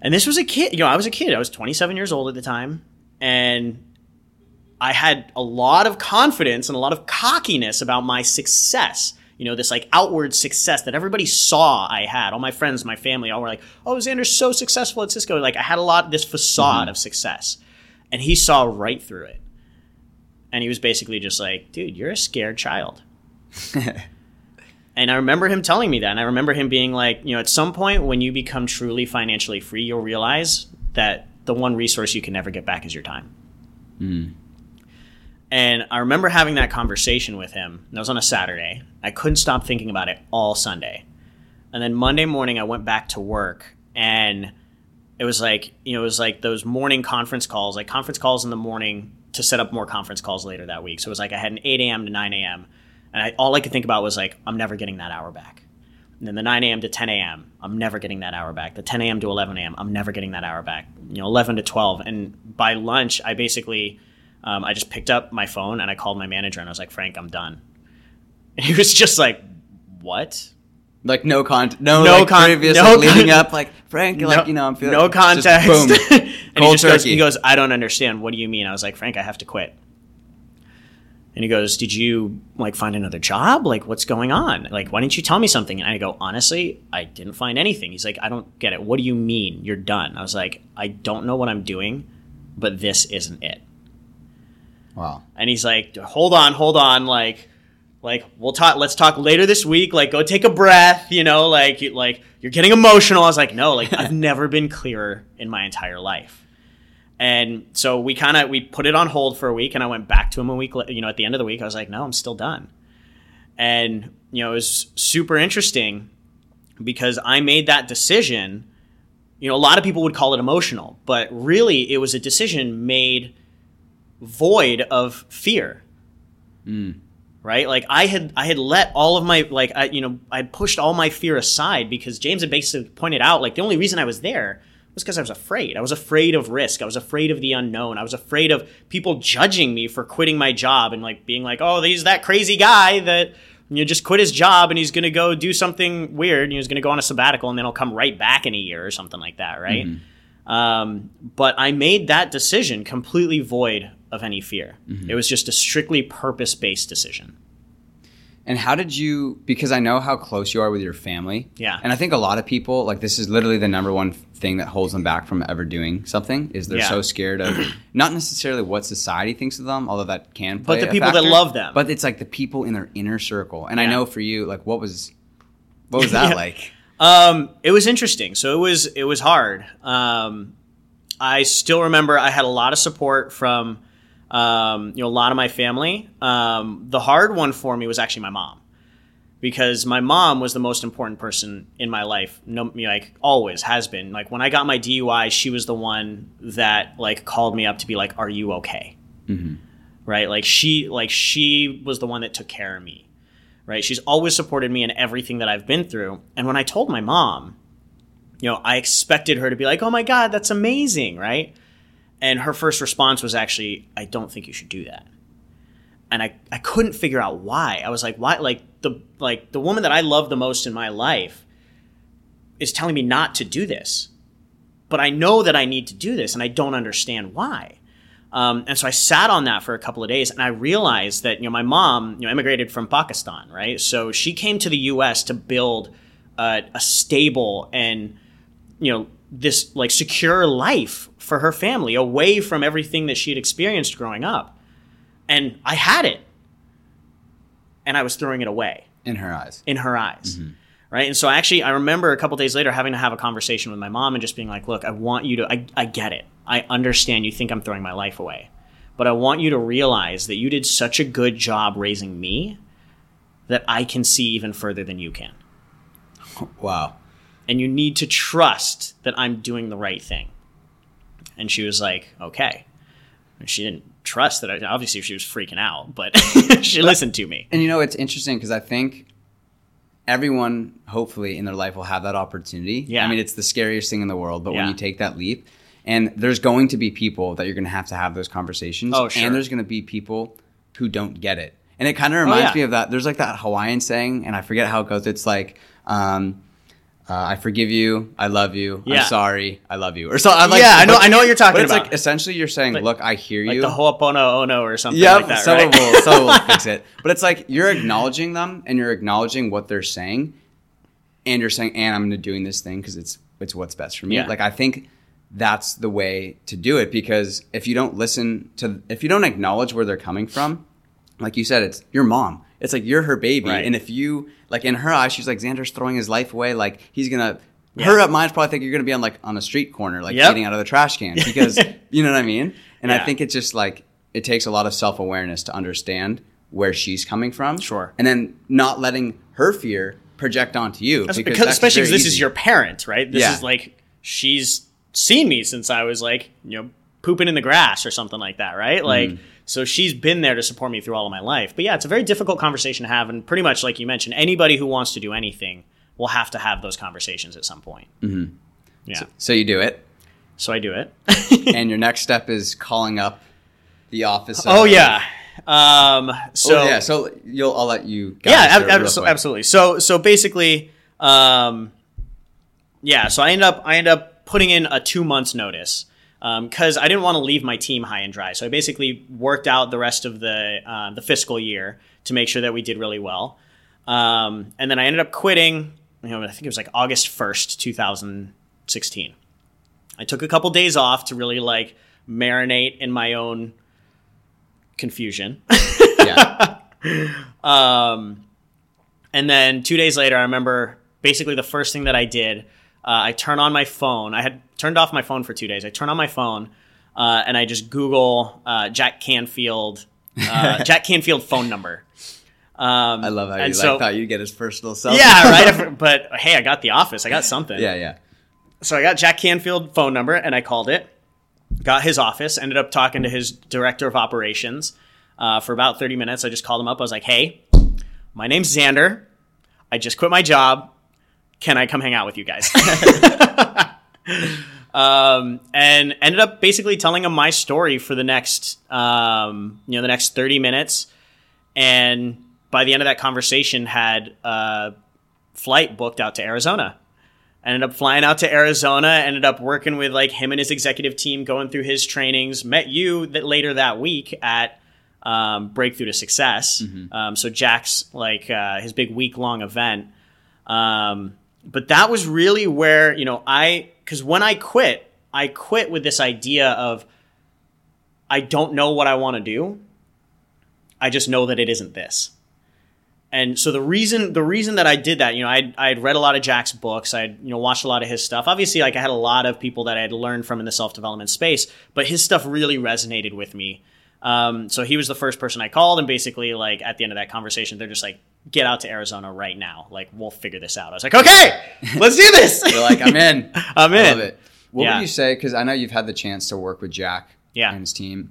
And this was a kid, you know, I was a kid. I was 27 years old at the time. And I had a lot of confidence and a lot of cockiness about my success. You know, this like outward success that everybody saw I had. All my friends, my family, all were like, "Oh, Xander's so successful at Cisco." Like I had a lot this facade mm-hmm. of success, and he saw right through it. And he was basically just like, "Dude, you're a scared child." and I remember him telling me that, and I remember him being like, "You know, at some point when you become truly financially free, you'll realize that the one resource you can never get back is your time." Hmm. And I remember having that conversation with him. and That was on a Saturday. I couldn't stop thinking about it all Sunday. And then Monday morning, I went back to work, and it was like you know, it was like those morning conference calls, like conference calls in the morning to set up more conference calls later that week. So it was like I had an 8 a.m. to 9 a.m. And I, all I could think about was like, I'm never getting that hour back. And then the 9 a.m. to 10 a.m., I'm never getting that hour back. The 10 a.m. to 11 a.m., I'm never getting that hour back. You know, 11 to 12. And by lunch, I basically, um, I just picked up my phone and I called my manager and I was like, Frank, I'm done. And he was just like, what? Like no con, no, No like con- previous no like, leading con- up. Like Frank, like you know, I'm feeling no just context. boom, and he just goes, he goes, I don't understand. What do you mean? I was like, Frank, I have to quit. And he goes, Did you like find another job? Like, what's going on? Like, why didn't you tell me something? And I go, Honestly, I didn't find anything. He's like, I don't get it. What do you mean you're done? I was like, I don't know what I'm doing, but this isn't it. wow. And he's like, hold on, hold on, like, like we'll talk. Let's talk later this week. Like, go take a breath. You know, like, you, like you're getting emotional. I was like, no, like I've never been clearer in my entire life. And so we kind of we put it on hold for a week, and I went back to him a week. You know, at the end of the week, I was like, "No, I'm still done." And you know, it was super interesting because I made that decision. You know, a lot of people would call it emotional, but really, it was a decision made void of fear. Mm. Right? Like I had I had let all of my like I you know, I pushed all my fear aside because James had basically pointed out like the only reason I was there was because I was afraid. I was afraid of risk. I was afraid of the unknown. I was afraid of people judging me for quitting my job and like being like, "Oh, he's that crazy guy that you know just quit his job and he's going to go do something weird. You know, he's going to go on a sabbatical and then he'll come right back in a year or something like that, right?" Um, but I made that decision completely void of any fear. It was just a strictly purpose based decision. And how did you? Because I know how close you are with your family. Yeah. And I think a lot of people like this is literally the number one thing that holds them back from ever doing something is they're Yeah. so scared of not necessarily what society thinks of them, although that can play. the a people that love them. But it's like the people in their inner circle. And I know for you, like what was what was that Yeah. like? Um, it was interesting. So it was it was hard. Um, I still remember I had a lot of support from um, you know a lot of my family. Um, the hard one for me was actually my mom because my mom was the most important person in my life. No, like always has been. Like when I got my DUI, she was the one that like called me up to be like, "Are you okay?" Mm-hmm. Right? Like she like she was the one that took care of me right? She's always supported me in everything that I've been through. And when I told my mom, you know, I expected her to be like, "Oh my god, that's amazing," right? And her first response was actually, "I don't think you should do that." And I, I couldn't figure out why. I was like, "Why?" Like the like the woman that I love the most in my life is telling me not to do this, but I know that I need to do this, and I don't understand why. Um, and so I sat on that for a couple of days, and I realized that you know my mom you know immigrated from Pakistan, right? So she came to the U.S. to build a stable and you know this like secure life for her family, away from everything that she had experienced growing up. And I had it, and I was throwing it away In her eyes. in her eyes. Mm-hmm. Right. And so actually, I remember a couple days later having to have a conversation with my mom and just being like, look, I want you to, I, I get it. I understand you think I'm throwing my life away. But I want you to realize that you did such a good job raising me that I can see even further than you can. Wow. And you need to trust that I'm doing the right thing. And she was like, okay. And she didn't trust that. I, obviously, she was freaking out, but she listened to me. And you know, it's interesting because I think everyone, hopefully, in their life will have that opportunity. Yeah. I mean, it's the scariest thing in the world, but when you take that leap, and there's going to be people that you're going to have to have those conversations. Oh, sure. And there's going to be people who don't get it. And it kind of reminds Oh, yeah. me of that. There's like that Hawaiian saying, and I forget how it goes. It's like, um, uh, I forgive you, I love you, Yeah. I'm sorry, I love you, or so. I'm like, Yeah, I know- I know what you're talking but it's about. like essentially you're saying, Like- look, I hear Like you. the Ho'opono oh no or something Yep, like that, someone right? will, will fix it. But it's like you're acknowledging them and you're acknowledging what they're saying, and you're saying, "And I'm doing this thing because it's it's what's best for me." Yeah. Like I think that's the way to do it because if you don't listen to, if you don't acknowledge where they're coming from, like you said, it's your mom. It's like you're her baby, Right. and if you like in her eyes, she's like Xander's throwing his life away. Like he's gonna. Her up mind's probably think you're gonna be on like on a street corner, like Yep. eating out of the trash can because you know what I mean. And I think it's just like it takes a lot of self awareness to understand where she's coming from. Sure. And then not letting her fear project onto you. That's because because, especially because this is your parent, right? This Yeah. is like she's seen me since I was like, you know, pooping in the grass or something like that, right? Like, Mm-hmm. So she's been there to support me through all of my life. But yeah, it's a very difficult conversation to have, and pretty much like you mentioned, anybody who wants to do anything will have to have those conversations at some point. Mm-hmm. Yeah, So you do it. so I do it. and your next step is calling up the office. Of, oh yeah. Um, so oh, yeah. So you'll I'll let you. guys yeah, ab- abso- quick. absolutely. So so basically, um, yeah. So I end up I end up putting in a two months notice because I didn't want to leave my team high and dry. So I basically worked out the rest of the uh, the fiscal year to make sure that we did really well. Um, and then I ended up quitting. You know, I think it was like August first, two thousand sixteen. I took a couple days off to really like marinate in my own confusion. Yeah. Um, and then two days later, I remember basically the first thing that I did. Uh, I turn on my phone. I had turned off my phone for two days. I turn on my phone, uh, and I just Google uh, Jack Canfield, uh, Jack Canfield phone number. Um, I love how you like so- thought you'd get his personal cell. Yeah, right. But hey, I got the office. I got something. yeah, yeah. So I got Jack Canfield phone number and I called it. Got his office. Ended up talking to his director of operations uh, for about thirty minutes. I just called him up. I was like, "Hey, my name's Xander. I just quit my job. Can I come hang out with you guys?" um, and ended up basically telling him my story for the next, um, you know, the next thirty minutes. And by the end of that conversation, had a flight booked out to Arizona ended up flying out to Arizona, ended up working with like him and his executive team, going through his trainings. Met you that later that week at um, Breakthrough to Success. Um, so Jack's like uh, his big week long event. Um, but that was really where you know I because when I quit, I quit with this idea of I don't know what I want to do. I just know that it isn't this and so the reason the reason that I did that, you know, I I had read a lot of Jack's books, I you know watched a lot of his stuff. Obviously, like I had a lot of people that I had learned from in the self development space, but his stuff really resonated with me. Um, so he was the first person I called, and basically, like at the end of that conversation, they're just like, "Get out to Arizona right now! Like we'll figure this out." I was like, "Okay, let's do this." You're like, I'm in. I'm I in. love it. What Yeah. would you say? Because I know you've had the chance to work with Jack Yeah. and his team.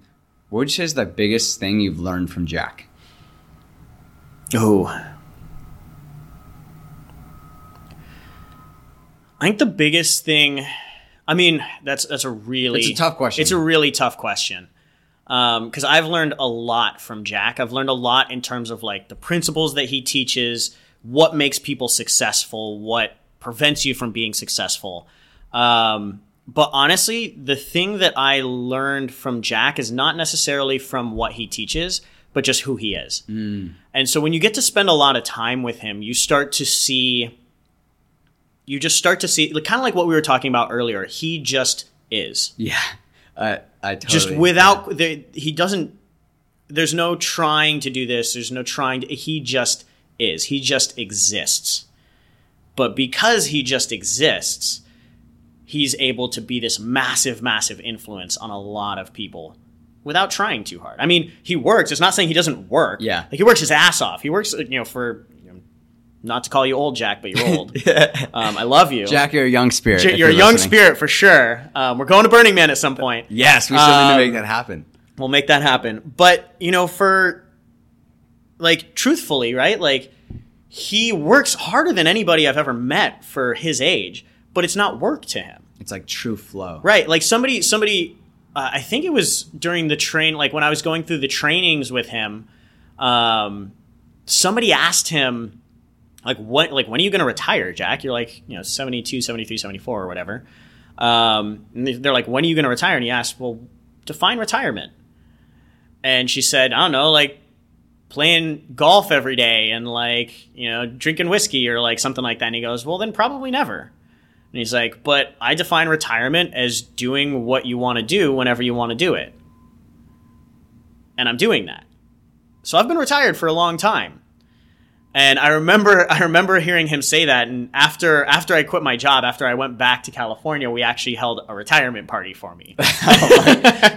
What would you say is the biggest thing you've learned from Jack? Oh. I think the biggest thing I mean, that's that's a really It's a tough question. It's a really tough question. Um, because I've learned a lot from Jack. I've learned a lot in terms of like the principles that he teaches, what makes people successful, what prevents you from being successful. Um, but honestly, the thing that I learned from Jack is not necessarily from what he teaches, but just who he is. Mm. And so when you get to spend a lot of time with him, you start to see, you just start to see, kind of like what we were talking about earlier. He just is Yeah, I I totally just without the, he doesn't there's no trying to do this there's no trying to, he just is he just exists. But because he just exists he's able to be this massive massive influence on a lot of people without trying too hard. I mean he works it's not saying he doesn't work. Yeah. like he works his ass off. He works you know for not to call you old jack but you're old um, i love you Jack, you're a young spirit. J- you're a young listening. spirit for sure um, we're going to burning man at some point Yes, we still need Um, to make that happen. We'll make that happen. But, you know, for like truthfully, right? Like he works harder than anybody I've ever met for his age, but it's not work to him. It's like true flow. Right. Like somebody somebody uh, I think it was during the train like when I was going through the trainings with him um somebody asked him like what like when are you going to retire, Jack? You're like, you know, 72, 73, 74 or whatever. Um they're like when are you going to retire? And he asked, "Well, define retirement." And she said, "I don't know, like playing golf every day and like, you know, drinking whiskey or like something like that." And he goes, "Well, then probably never." And he's like, but I define retirement as doing what you want to do whenever you want to do it. And I'm doing that. So I've been retired for a long time. And I remember I remember hearing him say that and after after I quit my job, after I went back to California, we actually held a retirement party for me.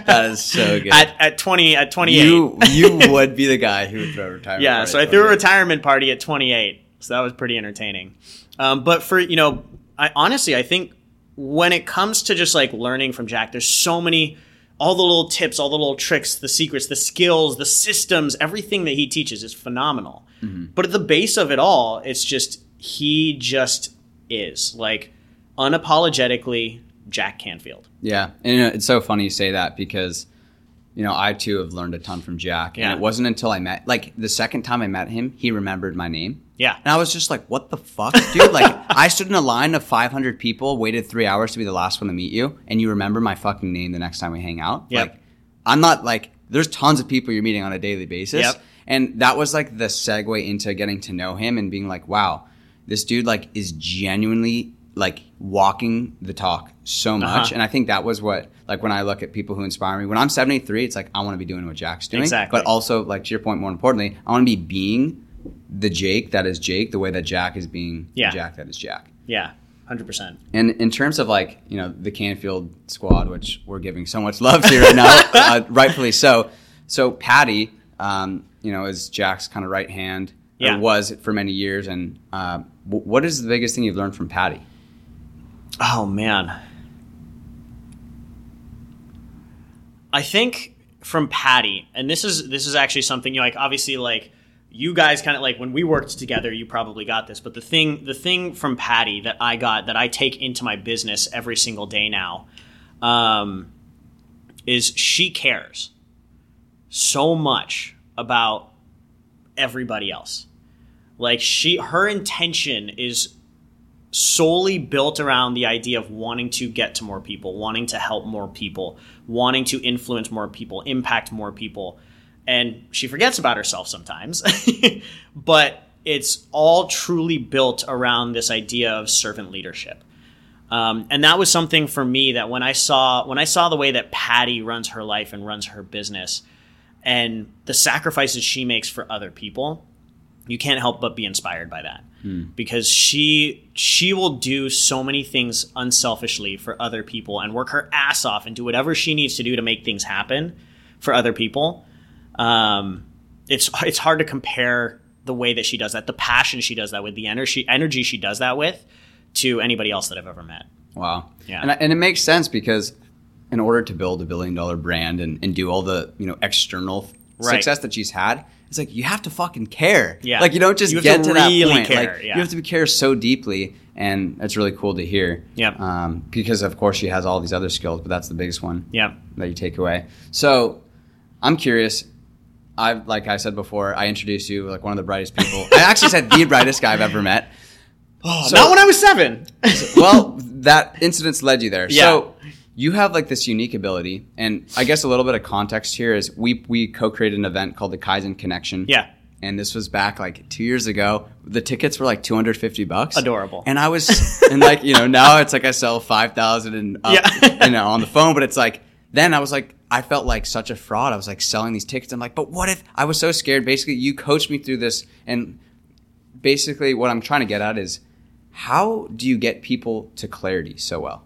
That is so good. at at 20 at 28. you you would be the guy who would throw a retirement. yeah, so I threw a retirement party at 28. So that was pretty entertaining. Um, but for, you know, I honestly, I think when it comes to just like learning from Jack, there's so many, all the little tips, all the little tricks, the secrets, the skills, the systems, everything that he teaches is phenomenal. Mm-hmm. But at the base of it all, it's just, he just is like unapologetically Jack Canfield. Yeah, and it's so funny you say that because you know I too have learned a ton from Jack, Yeah. and it wasn't until I met like the second time I met him, he remembered my name. Yeah. And I was just like, what the fuck, dude? Like, I stood in a line of 500 people, waited three hours to be the last one to meet you, and you remember my fucking name the next time we hang out? Yep. Like, I'm not like, there's tons of people you're meeting on a daily basis. Yep. And that was like the segue into getting to know him and being like, wow, this dude like is genuinely like walking the talk so much. Uh-huh. And I think that was what, like, when I look at people who inspire me, when I'm 73, it's like, I want to be doing what Jack's doing. Exactly. But also, like, to your point, more importantly, I want to be being the Jake that is Jake, the way that Jack is being Yeah. Jack that is Jack. Yeah. hundred percent. And in terms of like you know the Canfield squad, which we're giving so much love to right now, uh, rightfully so. So Patty, um, you know, is Jack's kind of right hand, Yeah. or was for many years. And uh, w- what is the biggest thing you've learned from Patty? Oh man. I think from Patty, and this is this is actually something you know, like obviously like you guys kind of like when we worked together, you probably got this, but the thing the thing from Patty that I got that I take into my business every single day now um, is she cares so much about everybody else. Like she her intention is solely built around the idea of wanting to get to more people, wanting to help more people, wanting to influence more people, impact more people. And she forgets about herself sometimes. but it's all truly built around this idea of servant leadership. Um, and that was something for me that when I saw when I saw the way that Patty runs her life and runs her business and the sacrifices she makes for other people, you can't help but be inspired by that because she she will do so many things unselfishly for other people and work her ass off and do whatever she needs to do to make things happen for other people um, it's it's hard to compare the way that she does that the passion she does that with the energy energy she does that with to anybody else that I've ever met Wow. Yeah. And, and it makes sense because in order to build a billion dollar brand and, and do all the you know external Right. success that she's had, it's like you have to fucking care. Yeah. Like you don't just You get to to, really that point. care, Like yeah. you have to care so deeply, and it's really cool to hear. Yep. Um, because of course she has all these other skills, but that's the biggest one yeah that you take away. So I'm curious. I like I said before, I introduced you like one of the brightest people. I actually said the brightest guy I've ever met. oh, So- not when I was seven well, that incident's led you there. Yeah. So you have like this unique ability, and I guess a little bit of context here is we we co-created an event called the Kaizen Connection. yeah And this was back like two years ago. The tickets were like 250 bucks. Adorable. And I was, and like, you know, now it's like I sell 5,000 and up, Yeah. you know, on the phone, but it's like, then I was like, I felt like such a fraud. I was like selling these tickets. I'm like, but what if I was so scared? Basically, you coached me through this. And basically, what I'm trying to get at is how do you get people to clarity so well?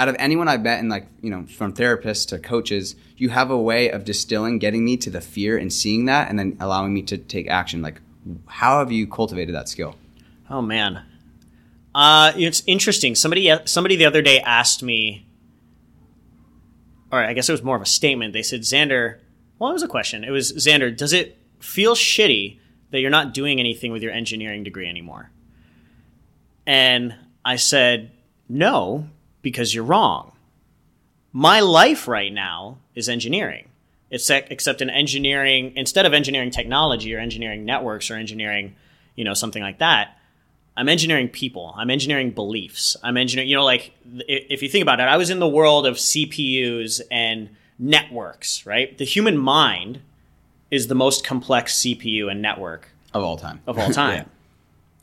Out of anyone I've met, and like, you know, from therapists to coaches, you have a way of distilling, getting me to the fear and seeing that, and then allowing me to take action. Like, how have you cultivated that skill? Oh man, uh, it's interesting. Somebody somebody the other day asked me, or I guess it was more of a statement. They said, "Xander." Well, it was a question. It was Xander. Does it feel shitty that you're not doing anything with your engineering degree anymore? And I said, "No, because you're wrong. My life right now is engineering." Except, except in engineering, instead of engineering technology or engineering networks or engineering, you know, something like that, I'm engineering people. I'm engineering beliefs. I'm engineering, you know, like if you think about it, I was in the world of CPUs and networks, right? The human mind is the most complex CPU and network Of all time. of all time. Yeah.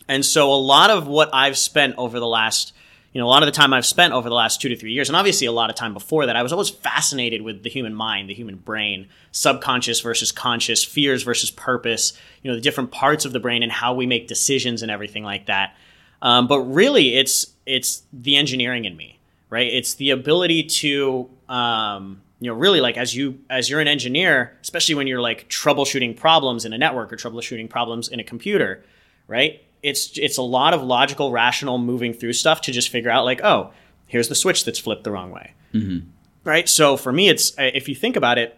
And so a lot of what I've spent over the last, you know, a lot of the time I've spent over the last two to three years, and obviously a lot of time before that, I was always fascinated with the human mind, the human brain, subconscious versus conscious, fears versus purpose, you know, the different parts of the brain and how we make decisions and everything like that. Um, but really, it's it's the engineering in me, right? It's the ability to, um, you know, really like as you as you're an engineer, especially when you're like troubleshooting problems in a network or troubleshooting problems in a computer, right? It's it's a lot of logical, rational moving through stuff to just figure out like, oh, here's the switch that's flipped the wrong way, mm-hmm. right? So for me, it's if you think about it,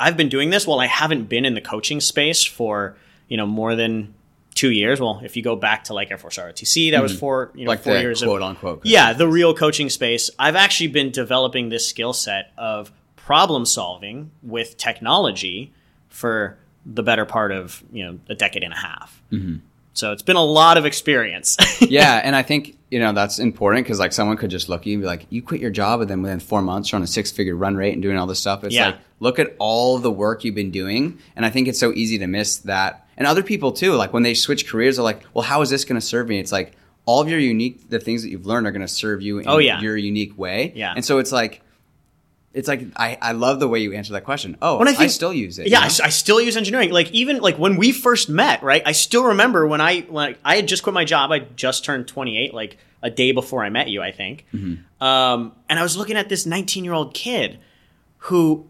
I've been doing this while I haven't been in the coaching space for you know more than two years. Well, if you go back to like Air Force ROTC, that was mm-hmm. four you know Like four the years quote of unquote. yeah the real coaching space. I've actually been developing this skill set of problem solving with technology for the better part of you know a decade and a half. Mm-hmm. So it's been a lot of experience. yeah, and I think you know that's important because like someone could just look at you and be like, "You quit your job, and then within four months you're on a six-figure run rate and doing all this stuff." It's Yeah. like, look at all the work you've been doing, and I think it's so easy to miss that. And other people too, like when they switch careers, they're like, "Well, how is this going to serve me?" It's like all of your unique, the things that you've learned are going to serve you in Oh, yeah. your unique way. Yeah. and so it's like. It's like I, I love the way you answer that question. Oh, When I, I still use it. yeah, you I, know? s- I still use engineering. Like even like when we first met, right? I still remember when I like I had just quit my job. I just turned 28 like a day before I met you, I think. Um, and I was looking at this 19 year old kid who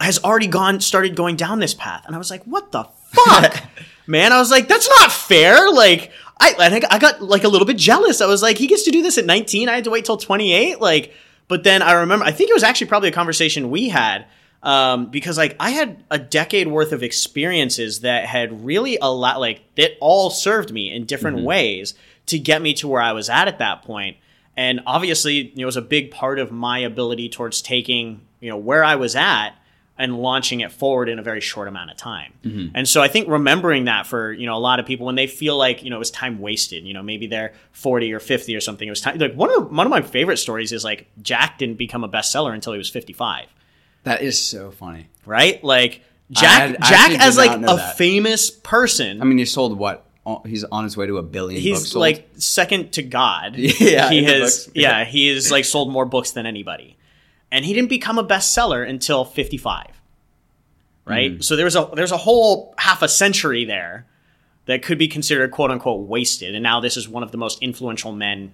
has already gone started going down this path, and I was like, what the fuck, man? I was like, that's not fair. Like. I, I think I got like a little bit jealous. I was like, he gets to do this at 19. I had to wait till 28. Like, but then I remember, I think it was actually probably a conversation we had um, because like I had a decade worth of experiences that had really a lot, like that all served me in different ways to get me to where I was at at that point. And obviously, you know, it was a big part of my ability towards taking, you know, where I was at and launching it forward in a very short amount of time. Mm-hmm. And so I think remembering that for, you know, a lot of people when they feel like, you know, it was time wasted, you know, maybe they're 40 or 50 or something, it was time like one of one of my favorite stories is like Jack didn't become a bestseller until he was 55, That is so funny. right? Like Jack I Jack as like a that. famous person I mean, he sold what? He's on his way to a billion. books he's sold. like second to God. Yeah, he has. books. Yeah, he has like sold more books than anybody, and he didn't become a bestseller until fifty five. Right. Hmm. So there's a there's a whole half a century there that could be considered quote unquote wasted, and now this is one of the most influential men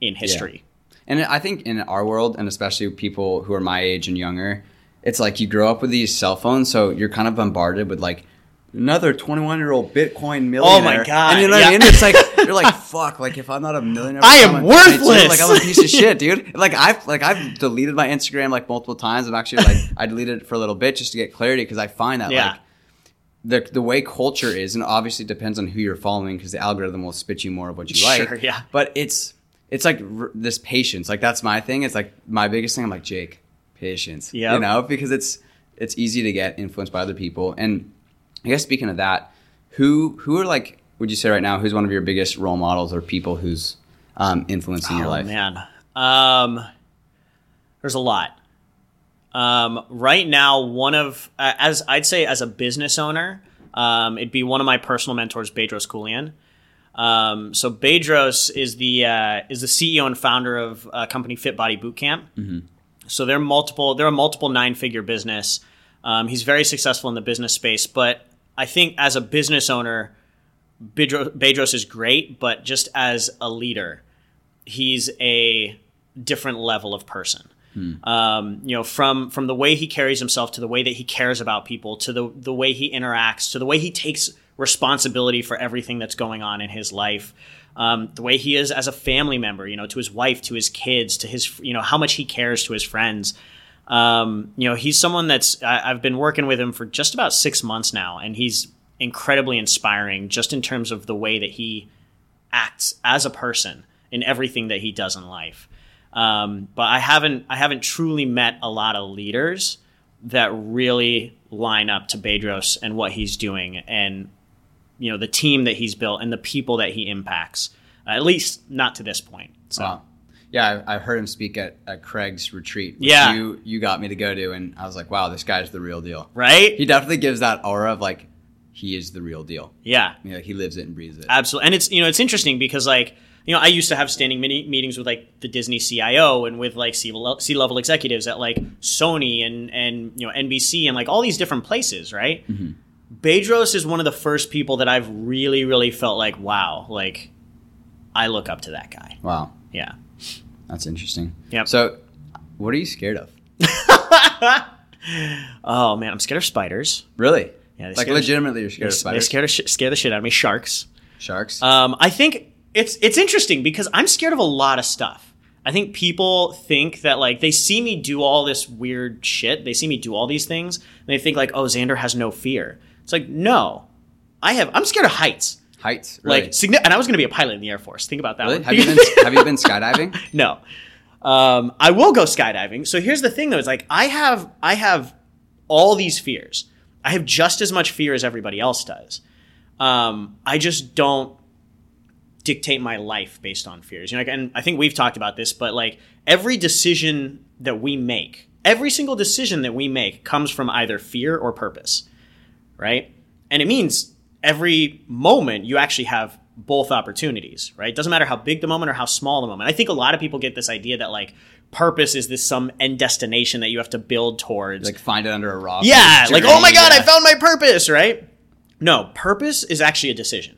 in history. And I think in our world, and especially people who are my age and younger, it's like you grow up with these cell phones, so you're kind of bombarded with like another 21 year old Bitcoin millionaire. Oh my God, And you know what yeah. I mean? It's like you're like, fuck. Like if I'm not a millionaire, I am I'm a 22, worthless. Like I'm a piece of shit, dude. Like I've like I've deleted my Instagram like multiple times. I'm actually like I deleted it for a little bit just to get clarity because I find that Yeah. like the the way culture is, and obviously it depends on who you're following because the algorithm will spit you more of what you like. Sure, yeah. But it's it's like r- this patience. Like that's my thing. It's like my biggest thing. I'm like Jake, patience. Yeah. You know, because it's it's easy to get influenced by other people. And I guess speaking of that, who who are like would you say right now who's one of your biggest role models or people who's um, influencing your oh life? man, um, there's a lot. Um, right now, one of uh, as I'd say as a business owner, um, it'd be one of my personal mentors, Bedros Keuilian. Um, so Bedros is the uh, is the CEO and founder of a company Fit Body Bootcamp. So they're multiple. They're a multiple nine figure business. Um, he's very successful in the business space, but I think as a business owner, Bedros, Bedros is great, but just as a leader, he's a different level of person. Um, you know, from from the way he carries himself to the way that he cares about people to the the way he interacts to the way he takes responsibility for everything that's going on in his life. Um, the way he is as a family member, you know, to his wife, to his kids, to his, you know, how much he cares to his friends. Um, you know, he's someone that's I, I've been working with him for just about six months now, and he's incredibly inspiring just in terms of the way that he acts as a person in everything that he does in life. Um, but I haven't I haven't truly met a lot of leaders that really line up to Bedros and what he's doing and you know the team that he's built and the people that he impacts. At least not to this point. So Wow. Yeah, I, I heard him speak at, at Craig's retreat. Which Yeah. you you got me to go to, and I was like, wow, this guy's the real deal. right? He definitely gives that aura of like he is the real deal. yeah. You know, he lives it and breathes it. Absolutely, and it's you know it's interesting because like you know I used to have standing mini- meetings with like the Disney CIO and with like C level executives at like Sony and and you know NBC and like all these different places, right? Mm-hmm. Bedros is one of the first people that I've really really felt like wow, like I look up to that guy. Wow, Yeah. That's interesting. Yeah. So, what are you scared of? Oh man, I'm scared of spiders. Really? Yeah, like legitimately, you're scared of They spiders, scare, the sh- scare the shit out of me. Sharks. sharks. Um, I think it's it's interesting because I'm scared of a lot of stuff. I think people think that like they see me do all this weird shit. They see me do all these things, and they think like, oh, Zander has no fear. It's like, no, I have. I'm scared of heights. Heights. Really? Like, signi- and I was going to be a pilot in the Air Force. Think about that really? one. Have you been Have you been skydiving? no. Um, I will go skydiving. So here's the thing though, is like I have I have all these fears. I have just as much fear as everybody else does. Um, I just don't dictate my life based on fears. You know, and I think we've talked about this, but like every decision that we make, every single decision that we make comes from either fear or purpose, right? And it means every moment you actually have both opportunities, right? Doesn't matter how big the moment or how small the moment. I think a lot of people get this idea that like purpose is this some end destination that you have to build towards. like find it under a rock. yeah, like oh my god, yeah. I found my purpose, right? No, purpose is actually a decision.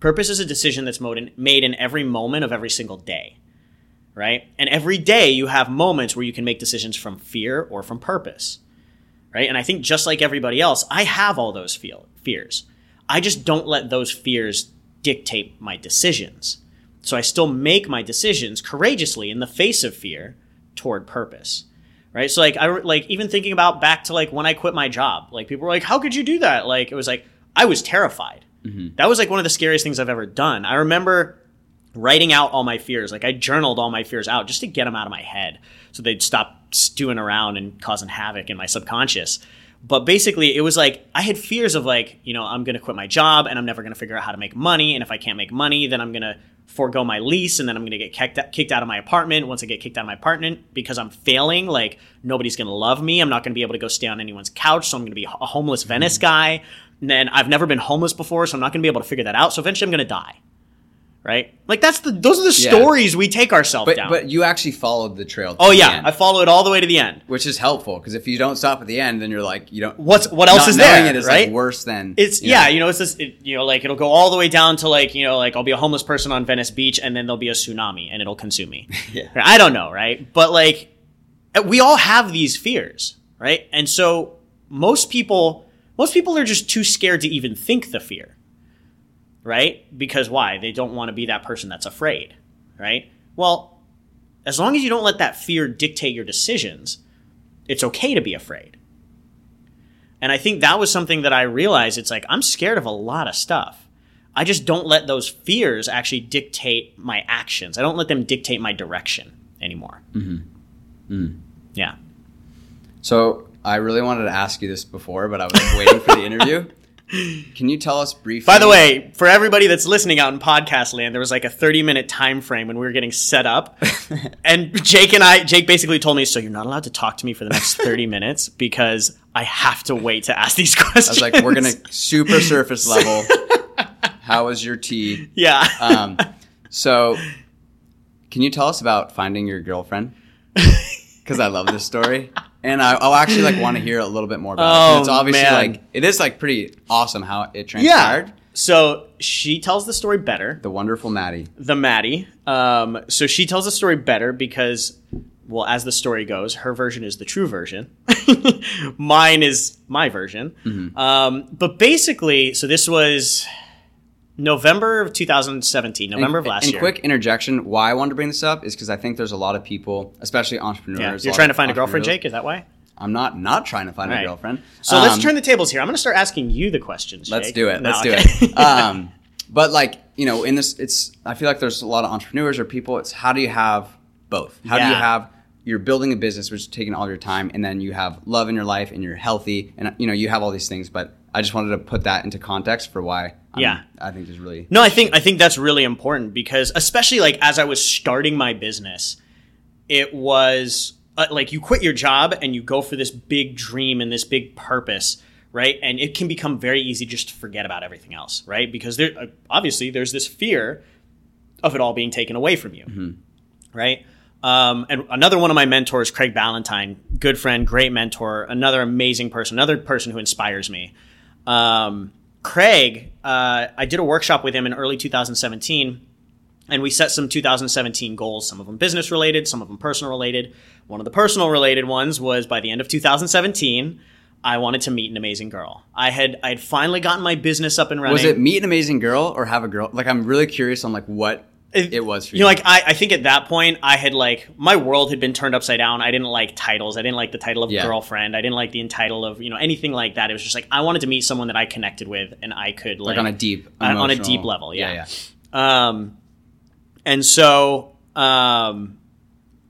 Purpose is a decision that's made in, made in every moment of every single day, right? And every day you have moments where you can make decisions from fear or from purpose, right? And I think just like everybody else, I have all those feel, fears. I just don't let those fears dictate my decisions. So I still make my decisions courageously in the face of fear toward purpose. Right? So like I like even thinking about back to like when I quit my job. Like people were like, "How could you do that?" Like it was like I was terrified. Mm-hmm. That was like one of the scariest things I've ever done. I remember writing out all my fears. Like I journaled all my fears out just to get them out of my head so they'd stop stewing around and causing havoc in my subconscious. But basically, it was like I had fears of like, you know, I'm going to quit my job and I'm never going to figure out how to make money. And if I can't make money, then I'm going to forego my lease and then I'm going to get kicked out, kicked out of my apartment. Once I get kicked out of my apartment because I'm failing, like nobody's going to love me. I'm not going to be able to go stay on anyone's couch. So I'm going to be a homeless Venice mm-hmm. guy. And then I've never been homeless before, so I'm not going to be able to figure that out. So eventually I'm going to die right? Like that's the those are the yeah. stories we take ourselves but, down. But you actually followed the trail. oh yeah, I follow it all the way to the end, which is helpful because if you don't stop at the end, then you're like you don't. What's what else is there? It is right? Like worse than it's you know. yeah. You know, it's this. It, you know, like it'll go all the way down to like you know, like I'll be a homeless person on Venice Beach, and then there'll be a tsunami, and it'll consume me. yeah, I don't know, right? But like, uh, we all have these fears, right? And so most people, most people are just too scared to even think the fear right? Because why? They don't want to be that person that's afraid, right? Well, as long as you don't let that fear dictate your decisions, it's okay to be afraid. And I think that was something that I realized it's like I'm scared of a lot of stuff. I just don't let those fears actually dictate my actions. I don't let them dictate my direction anymore. Mm-hmm. Mm. Yeah. So I really wanted to ask you this before, but I was waiting for the interview. Can you tell us briefly? By the way, for everybody that's listening out in podcast land, there was like a 30 minute time frame when we were getting set up. and Jake and I, Jake basically told me, So you're not allowed to talk to me for the next 30 minutes because I have to wait to ask these questions. I was like, We're going to super surface level. How was your tea? Yeah. Um, so, can you tell us about finding your girlfriend? Because I love this story and I, will actually like want to hear a little bit more about oh, it. It's obviously man. like it is like pretty awesome how it transpired. Yeah. So she tells the story better. The wonderful Maddie. The Maddie. Um, so she tells the story better because, well, as the story goes, her version is the true version. Mine is my version. Mm-hmm. Um, but basically, so this was November of 2017, November and, of last and year. quick interjection: Why I wanted to bring this up is because I think there's a lot of people, especially entrepreneurs. Yeah. You're trying to find a girlfriend, Jake? Is that why? I'm not not trying to find right. a girlfriend. So um, let's turn the tables here. I'm going to start asking you the questions. Jake. Let's do it. Let's no, do it. Um, but like you know, in this, it's I feel like there's a lot of entrepreneurs or people. It's how do you have both? How yeah. do you have you're building a business which is taking all your time, and then you have love in your life and you're healthy, and you know you have all these things, but I just wanted to put that into context for why. I'm, yeah, I think is really no. I think I think that's really important because especially like as I was starting my business, it was uh, like you quit your job and you go for this big dream and this big purpose, right? And it can become very easy just to forget about everything else, right? Because there uh, obviously there's this fear of it all being taken away from you, mm-hmm. right? Um, and another one of my mentors, Craig Ballantyne, good friend, great mentor, another amazing person, another person who inspires me. Um, Craig, uh, I did a workshop with him in early 2017, and we set some 2017 goals, some of them business related, some of them personal related. One of the personal related ones was by the end of 2017, I wanted to meet an amazing girl. I had I had finally gotten my business up and running. Was it meet an amazing girl or have a girl? Like I'm really curious on like what it, it was you. you. know like I, I think at that point i had like my world had been turned upside down i didn't like titles i didn't like the title of yeah. girlfriend i didn't like the title of you know anything like that it was just like i wanted to meet someone that i connected with and i could like, like on a deep on a deep level yeah yeah, yeah. um and so um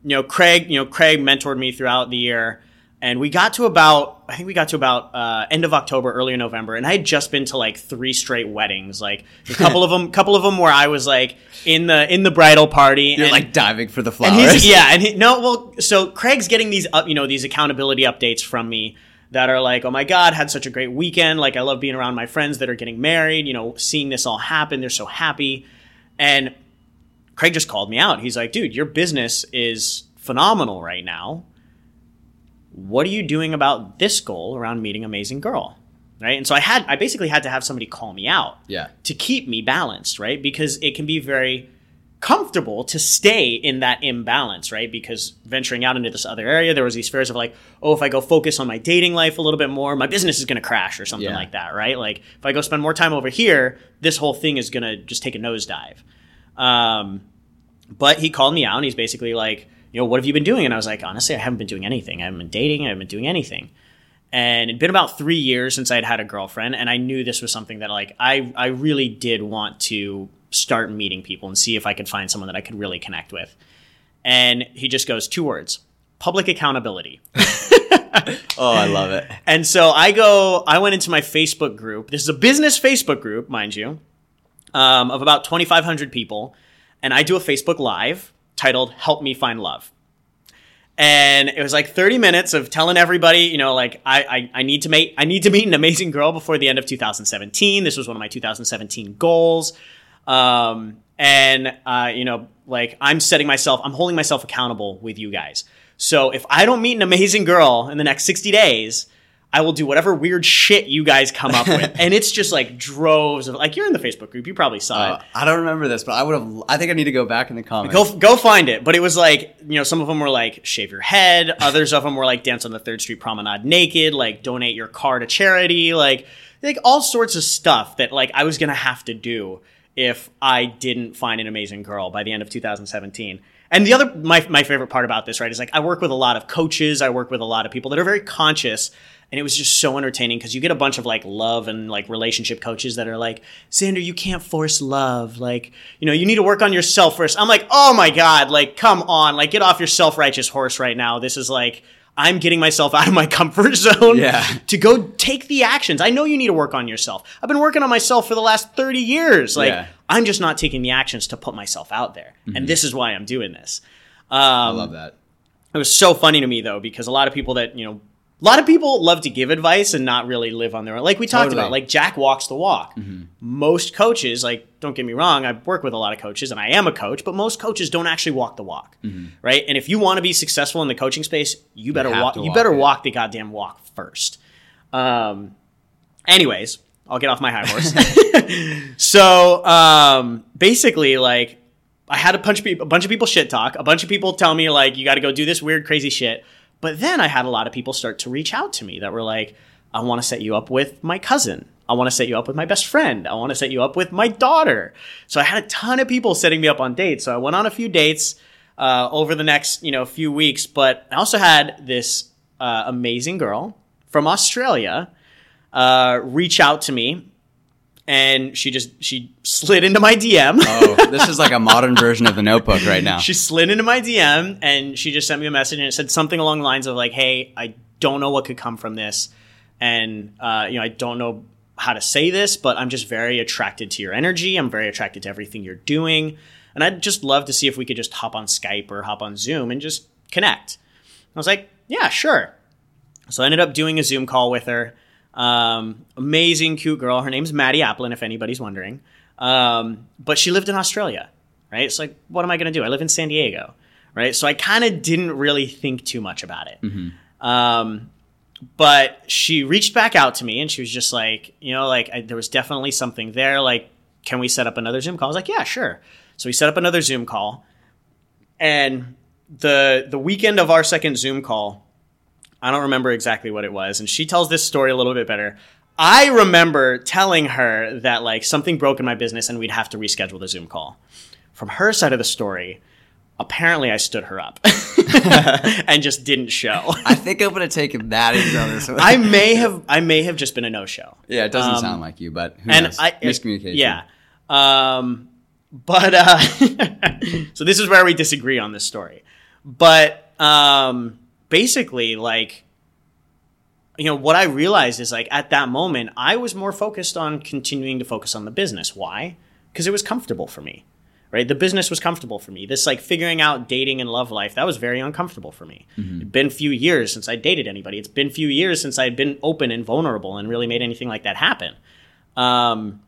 you know craig you know craig mentored me throughout the year and we got to about I think we got to about uh, end of October, early November, and I had just been to like three straight weddings, like a couple of them, couple of them where I was like in the in the bridal party, you're and, like diving for the flowers, and yeah, and he, no, well, so Craig's getting these up, you know, these accountability updates from me that are like, oh my god, had such a great weekend, like I love being around my friends that are getting married, you know, seeing this all happen, they're so happy, and Craig just called me out. He's like, dude, your business is phenomenal right now what are you doing about this goal around meeting amazing girl? right? And so I had I basically had to have somebody call me out Yeah. to keep me balanced, right? Because it can be very comfortable to stay in that imbalance, right? Because venturing out into this other area, there was these fears of like, oh, if I go focus on my dating life a little bit more, my business is going to crash or something Yeah. like that, right? Like if I go spend more time over here, this whole thing is going to just take a nosedive. Um, but he called me out and he's basically like, you know, what have you been doing? And I was like, honestly, I haven't been doing anything. I haven't been dating. I haven't been doing anything. And it'd been about three years since I'd had a girlfriend, and I knew this was something that like I I really did want to start meeting people and see if I could find someone that I could really connect with. And he just goes two words: public accountability. Oh, I love it. And so I go, I went into my Facebook group. This is a business Facebook group, mind you, um, of about 2,500 people. And I do a Facebook Live titled Help Me Find Love. And it was like 30 minutes of telling everybody, you know, like I, I, I need to make I need to meet an amazing girl before the end of 2017. This was one of my 2017 goals. Um, and uh, you know, like I'm setting myself, I'm holding myself accountable with you guys. So if I don't meet an amazing girl in the next 60 days, I will do whatever weird shit you guys come up with. and it's just like droves of like you're in the Facebook group, you probably saw it. Uh, I don't remember this, but I would have. I think I need to go back in the comments. Go go find it. But it was like you know some of them were like shave your head. Others of them were like dance on the Third Street Promenade naked. Like donate your car to charity. Like like all sorts of stuff that like I was gonna have to do if I didn't find an amazing girl by the end of 2017. And the other my my favorite part about this right is like I work with a lot of coaches. I work with a lot of people that are very conscious. And it was just so entertaining because you get a bunch of like love and like relationship coaches that are like, Zander, you can't force love. Like, you know, you need to work on yourself first. I'm like, oh my God, like, come on, like, get off your self righteous horse right now. This is like, I'm getting myself out of my comfort zone Yeah. to go take the actions. I know you need to work on yourself. I've been working on myself for the last 30 years. Like, Yeah. I'm just not taking the actions to put myself out there. And this is why I'm doing this. Um, I love that. it was so funny to me though because a lot of people that you know a lot of people love to give advice and not really live on their own. Like we talked Totally. about like jack walks the walk. Most coaches like don't get me wrong i work with a lot of coaches and i am a coach but most coaches don't actually walk the walk right? And if you want to be successful in the coaching space you better have walk to you better it. walk the goddamn walk first. Um anyways i'll get off my high horse. So um basically like I had a bunch of people, a bunch of people shit talk, a bunch of people tell me like you got to go do this weird crazy shit. But then I had a lot of people start to reach out to me that were like, I want to set you up with my cousin. I want to set you up with my best friend. I want to set you up with my daughter. So I had a ton of people setting me up on dates. So I went on a few dates uh, over the next you know few weeks. But I also had this uh, amazing girl from Australia uh, reach out to me, and she just she slid into my DM. Oh, this is like a modern version of the Notebook right now. She slid into my DM and she just sent me a message and it said something along the lines of like, "Hey, I don't know what could come from this, and uh, you know, I don't know how to say this, but I'm just very attracted to your energy. I'm very attracted to everything you're doing, and I'd just love to see if we could just hop on Skype or hop on Zoom and just connect." I was like, "Yeah, sure." So I ended up doing a Zoom call with her. Um, amazing, cute girl. Her name's Maddie Applin, if anybody's wondering. Um, but she lived in Australia, right? It's like, what am I going to do? I live in San Diego, right? So I kind of didn't really think too much about it. Um, but she reached back out to me and she was just like, you know, like I, there was definitely something there. Like, can we set up another Zoom call? I was like, yeah, sure. So we set up another Zoom call, and the the weekend of our second Zoom call, I don't remember exactly what it was, and she tells this story a little bit better. I remember telling her that like something broke in my business and we'd have to reschedule the Zoom call. From her side of the story, apparently I stood her up and just didn't show. I think I'm gonna take that into on this one. I may have I may have just been a no show. yeah, it doesn't Um, sound like you, but who and knows? I miscommunication. Yeah. Um, but uh, so this is where we disagree on this story. But um, basically, like you know, what I realized is like at that moment, I was more focused on continuing to focus on the business. Why? Because it was comfortable for me. Right? The business was comfortable for me. This like figuring out dating and love life, that was very uncomfortable for me. It'd been a few years since I dated anybody. It's been a few years since I'd been open and vulnerable and really made anything like that happen. Um,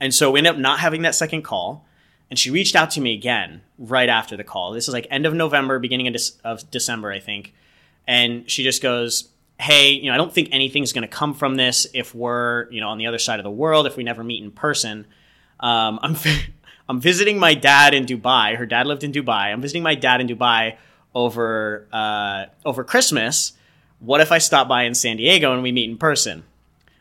and so we ended up not having that second call. And she reached out to me again right after the call. This is like end of November, beginning of, Dec- of December, I think. And she just goes, hey, you know, I don't think anything's going to come from this if we're, you know, on the other side of the world, if we never meet in person. Um, I'm, I'm visiting my dad in Dubai. Her dad lived in Dubai. I'm visiting my dad in Dubai over, uh, over Christmas. What if I stop by in San Diego and we meet in person?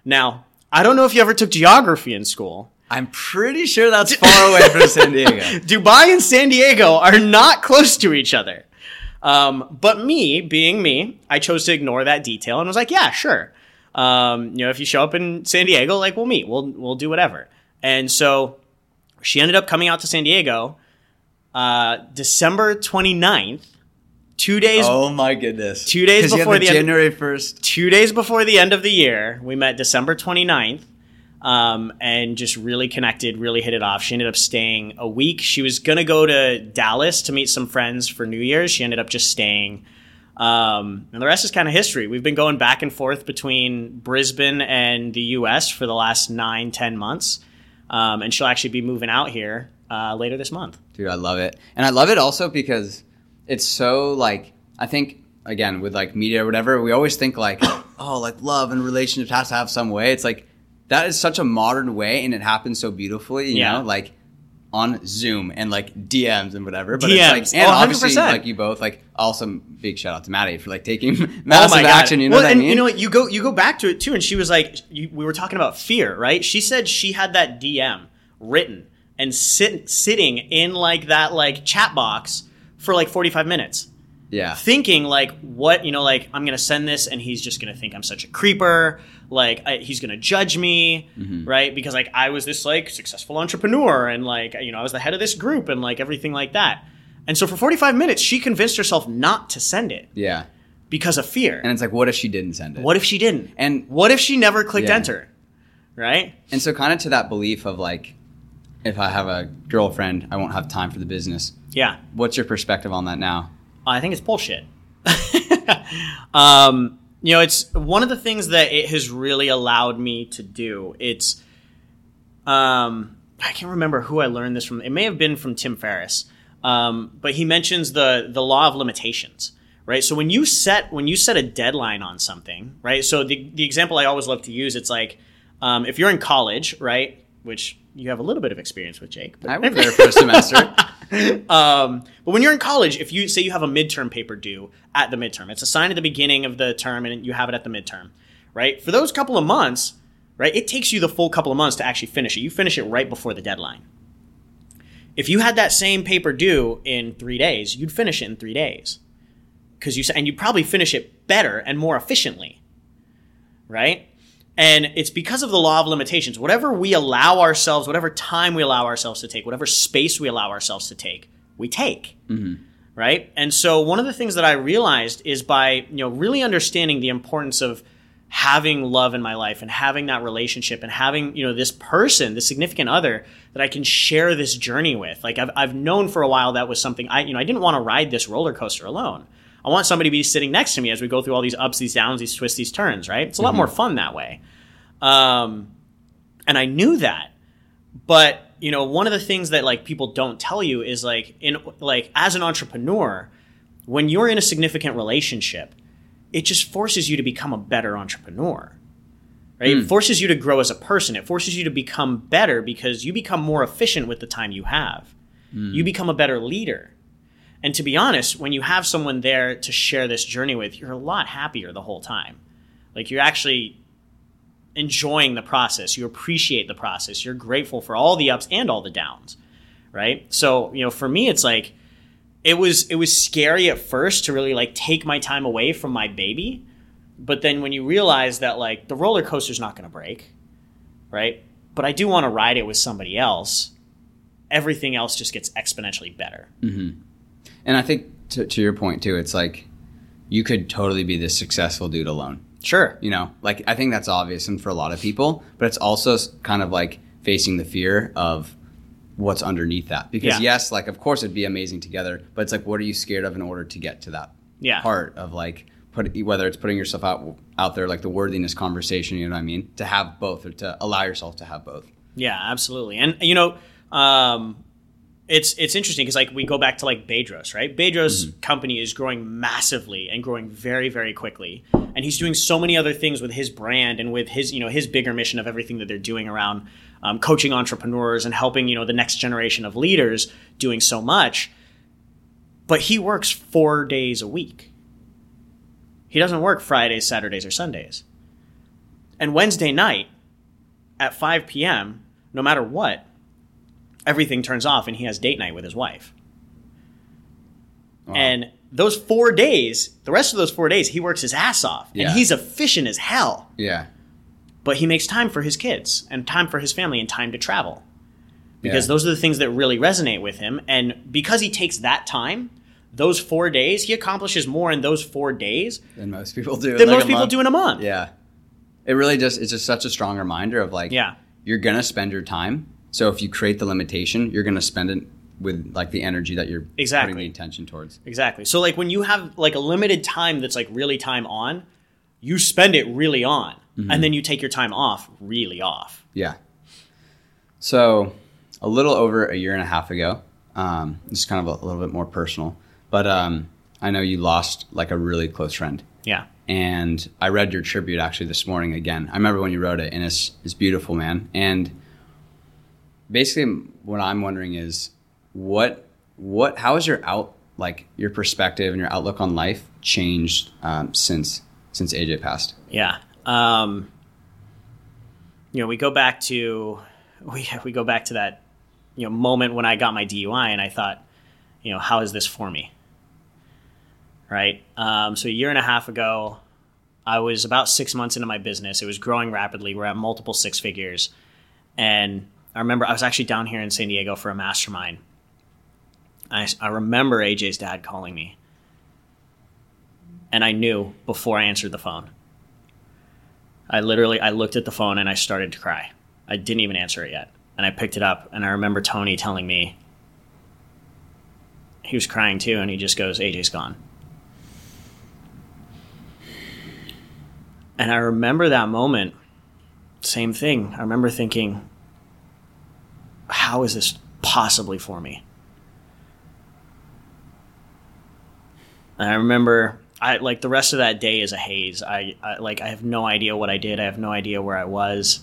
Now, I don't know if you ever took geography in school. I'm pretty sure that's far away from San Diego. Dubai and San Diego are not close to each other. Um, but me, being me, I chose to ignore that detail and was like, yeah, sure. Um, you know, if you show up in San Diego, like we'll meet, we'll we'll do whatever. And so she ended up coming out to San Diego uh, December 29th, two days Oh my goodness. Two days 'Cause you had before the January 1st. two days before the end of the year. We met December 29th um, and just really connected, really hit it off. She ended up staying a week. She was going to go to Dallas to meet some friends for New Year's. She ended up just staying. Um, and the rest is kind of history. We've been going back and forth between Brisbane and the US for the last nine, ten months. Um, and she'll actually be moving out here uh, later this month. Dude, I love it. And I love it also because it's so like I think again with like media or whatever, we always think like, oh, like love and relationships has to have some way. It's like that is such a modern way and it happens so beautifully, you Yeah. know, like on Zoom and like DMs and whatever. But DMs. it's like and Oh, obviously 100%. like you both like awesome big shout out to Maddie for like taking oh massive Oh action, you know well, what I and mean? You know what? You go you go back to it too, and she was like, you, we were talking about fear, right? She said she had that DM written and sit, sitting in like that like chat box for like forty five minutes, yeah. thinking like, what you know, like I'm gonna send this, and he's just gonna think I'm such a creeper, like I, he's gonna judge me, Mm-hmm. right? Because like I was this like successful entrepreneur, and like you know I was the head of this group, and like everything like that. And so for 45 minutes, she convinced herself not to send it Yeah. because of fear. And it's like what if she didn't send it? What if she didn't? And What if she never clicked Yeah. enter? Right? And so, kind of to that belief of like, if I have a girlfriend, I won't have time for the business. Yeah. What's your perspective on that now? I think it's bullshit. um, you know, it's one of the things that it has really allowed me to do. It's, um, I can't remember who I learned this from. It may have been from Tim Ferriss, um, but he mentions the the law of limitations. Right. So when you set when you set a deadline on something, right? So the the example I always love to use, it's like um, if you're in college, right? Which you have a little bit of experience with, Jake. But I was there for a semester. Um, but when you're in college, if you say you have a midterm paper due at the midterm, it's assigned at the beginning of the term and you have it at the midterm, right? For those couple of months, right, it takes you the full couple of months to actually finish it. You finish it right before the deadline. If you had that same paper due in three days, you'd finish it in three days, because you and you probably finish it better and more efficiently, right? And it's because of the law of limitations. Whatever we allow ourselves, whatever time we allow ourselves to take, whatever space we allow ourselves to take, we take. Mm-hmm. Right? And so one of the things that I realized is by, you know, really understanding the importance of having love in my life and having that relationship and having, you know, this person, this significant other that I can share this journey with. Like I've, I've known for a while that was something I, you know, I didn't want to ride this roller coaster alone. I want somebody to be sitting next to me as we go through all these ups, these downs, these twists, these turns, right? It's a lot mm-hmm. more fun that way. Um, and I knew that. But, you know, one of the things that like people don't tell you is like in like as an entrepreneur, when you're in a significant relationship, it just forces you to become a better entrepreneur. Right? It mm. forces you to grow as a person. It forces you to become better because you become more efficient with the time you have. You mm. become a better leader. And to be honest, when you have someone there to share this journey with, you're a lot happier the whole time. Like you're actually enjoying the process. You appreciate the process. You're grateful for all the ups and all the downs. Right? So, you know, for me it's like it was it was scary at first to really like take my time away from my baby. But then when you realize that like the roller coaster's not going to break, right? But I do want to ride it with somebody else. Everything else just gets exponentially better. Mm-hmm. And I think to, to your point too, it's like you could totally be this successful dude alone. Sure. You know, like I think that's obvious and for a lot of people, but it's also kind of like facing the fear of what's underneath that. Because Yeah. yes, like of course it'd be amazing together, but it's like what are you scared of in order to get to that Yeah. part of like put whether it's putting yourself out out there like the worthiness conversation, you know what I mean? To have both or to allow yourself to have both. Yeah, absolutely. And you know, um, it's it's interesting because like we go back to like Bedros, right? Bedros' Mm-hmm. company is growing massively and growing very very quickly, and he's doing so many other things with his brand and with his you know his bigger mission of everything that they're doing around um, coaching entrepreneurs and helping you know the next generation of leaders doing so much. But he works four days a week. He doesn't work Fridays, Saturdays, or Sundays. And Wednesday night at 5 p.m., no matter what, everything turns off and he has date night with his wife. And those four days, the rest of those four days, he works his ass off. Yeah. And he's efficient as hell. Yeah. But he makes time for his kids and time for his family and time to travel. Because Yeah. those are the things that really resonate with him. And because he takes that time, those four days, he accomplishes more in those four days Than most people do. than like most people month. do in a month. Yeah. It really just it's just such a strong reminder of like Yeah. you're gonna spend your time. So if you create the limitation, you're gonna spend it with like the energy that you're Exactly. putting the attention towards. Exactly. So like when you have like a limited time that's like really time on, you spend it really on. And then you take your time off really off. Yeah. So a little over a year and a half ago, um, this is kind of a, little bit more personal, but um, I know you lost like a really close friend. Yeah. and I read your tribute actually this morning again. I remember when you wrote it, and it's it's beautiful, man. And basically, what I'm wondering is what what how has your out like your perspective and your outlook on life changed um, since since AJ passed? Yeah. Um, you know, we go back to we we go back to that you know moment when I got my DUI, and I thought, you know, how is this for me? Right. Um, so a year and a half ago, I was about six months into my business. It was growing rapidly. We're at multiple six figures, and I remember I was actually down here in San Diego for a mastermind. I, I remember AJ's dad calling me, and I knew before I answered the phone. I literally I looked at the phone and I started to cry. I didn't even answer it yet. And I picked it up and I remember Tony telling me he was crying too and he just goes, AJ's gone. And I remember that moment, same thing. I remember thinking, how is this possibly for me? And I remember I like the rest of that day is a haze. I, I like I have no idea what I did. I have no idea where I was,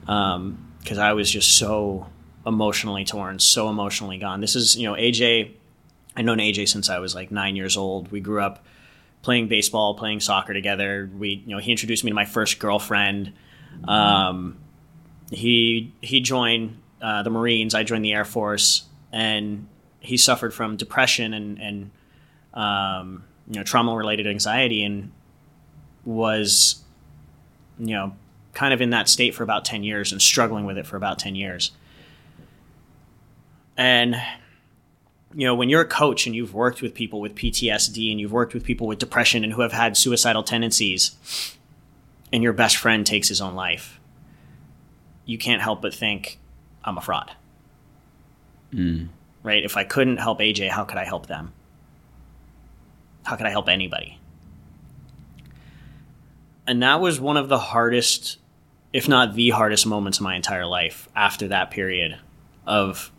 because I was just so emotionally torn, so emotionally gone. This is you know AJ. I've known AJ since I was like nine years old. We grew up playing baseball, playing soccer together. We you know he introduced me to my first girlfriend. Um, he he joined uh, the Marines. I joined the Air Force, and he suffered from depression and and um, you know trauma related anxiety and was you know kind of in that state for about 10 years and struggling with it for about 10 years and you know when you're a coach and you've worked with people with PTSD and you've worked with people with depression and who have had suicidal tendencies and your best friend takes his own life you can't help but think I'm a fraud right if I couldn't help AJ how could I help them how could I help anybody? And that was one of the hardest, if not the hardest moments of my entire life after that period of,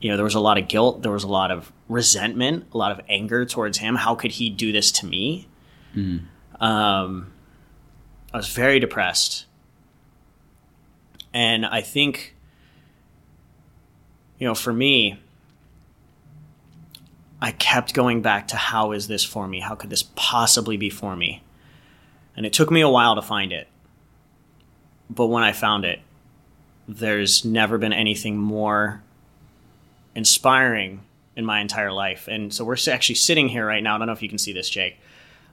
you know, there was a lot of guilt, there was a lot of resentment, a lot of anger towards him. How could he do this to me? Um, I was very depressed. And I think, you know, for me, I kept going back to how is this for me? How could this possibly be for me? And it took me a while to find it. But when I found it, there's never been anything more inspiring in my entire life. And so we're actually sitting here right now. I don't know if you can see this, Jake.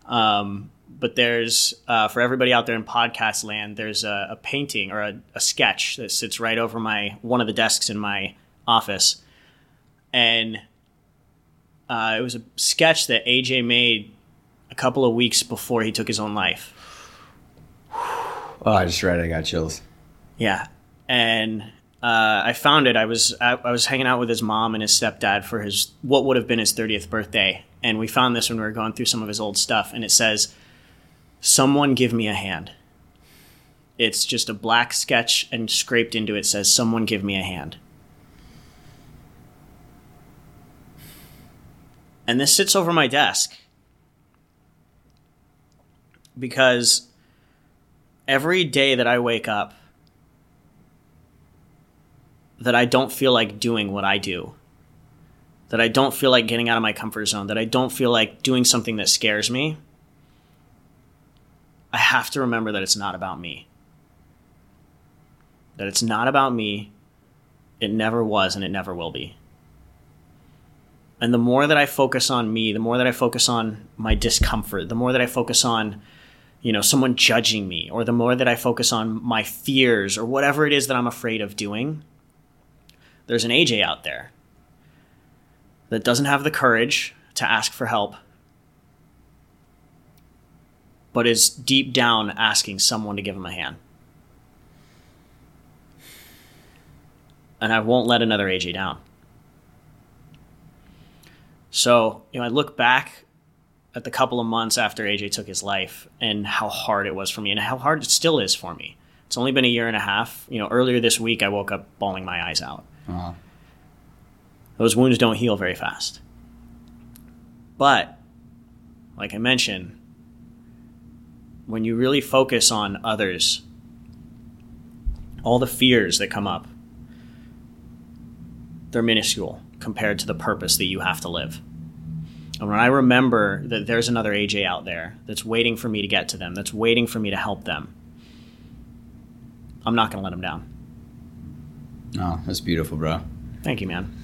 Um, but there's, uh, for everybody out there in podcast land, there's a, a painting or a, a sketch that sits right over my one of the desks in my office. And uh, it was a sketch that AJ made a couple of weeks before he took his own life. Oh, I just read it. I got chills. Yeah, and uh, I found it. I was I, I was hanging out with his mom and his stepdad for his what would have been his thirtieth birthday, and we found this when we were going through some of his old stuff, and it says, "Someone give me a hand." It's just a black sketch, and scraped into it says, "Someone give me a hand." And this sits over my desk because every day that I wake up, that I don't feel like doing what I do, that I don't feel like getting out of my comfort zone, that I don't feel like doing something that scares me, I have to remember that it's not about me. That it's not about me. It never was and it never will be. And the more that I focus on me, the more that I focus on my discomfort, the more that I focus on, you know, someone judging me, or the more that I focus on my fears or whatever it is that I'm afraid of doing, there's an AJ out there that doesn't have the courage to ask for help, but is deep down asking someone to give him a hand. And I won't let another AJ down. So, you know, I look back at the couple of months after AJ took his life and how hard it was for me and how hard it still is for me. It's only been a year and a half. You know, earlier this week I woke up bawling my eyes out. Uh-huh. Those wounds don't heal very fast. But, like I mentioned, when you really focus on others, all the fears that come up, they're minuscule compared to the purpose that you have to live. And when I remember that there's another AJ out there that's waiting for me to get to them, that's waiting for me to help them, I'm not going to let them down. Oh, that's beautiful, bro. Thank you, man.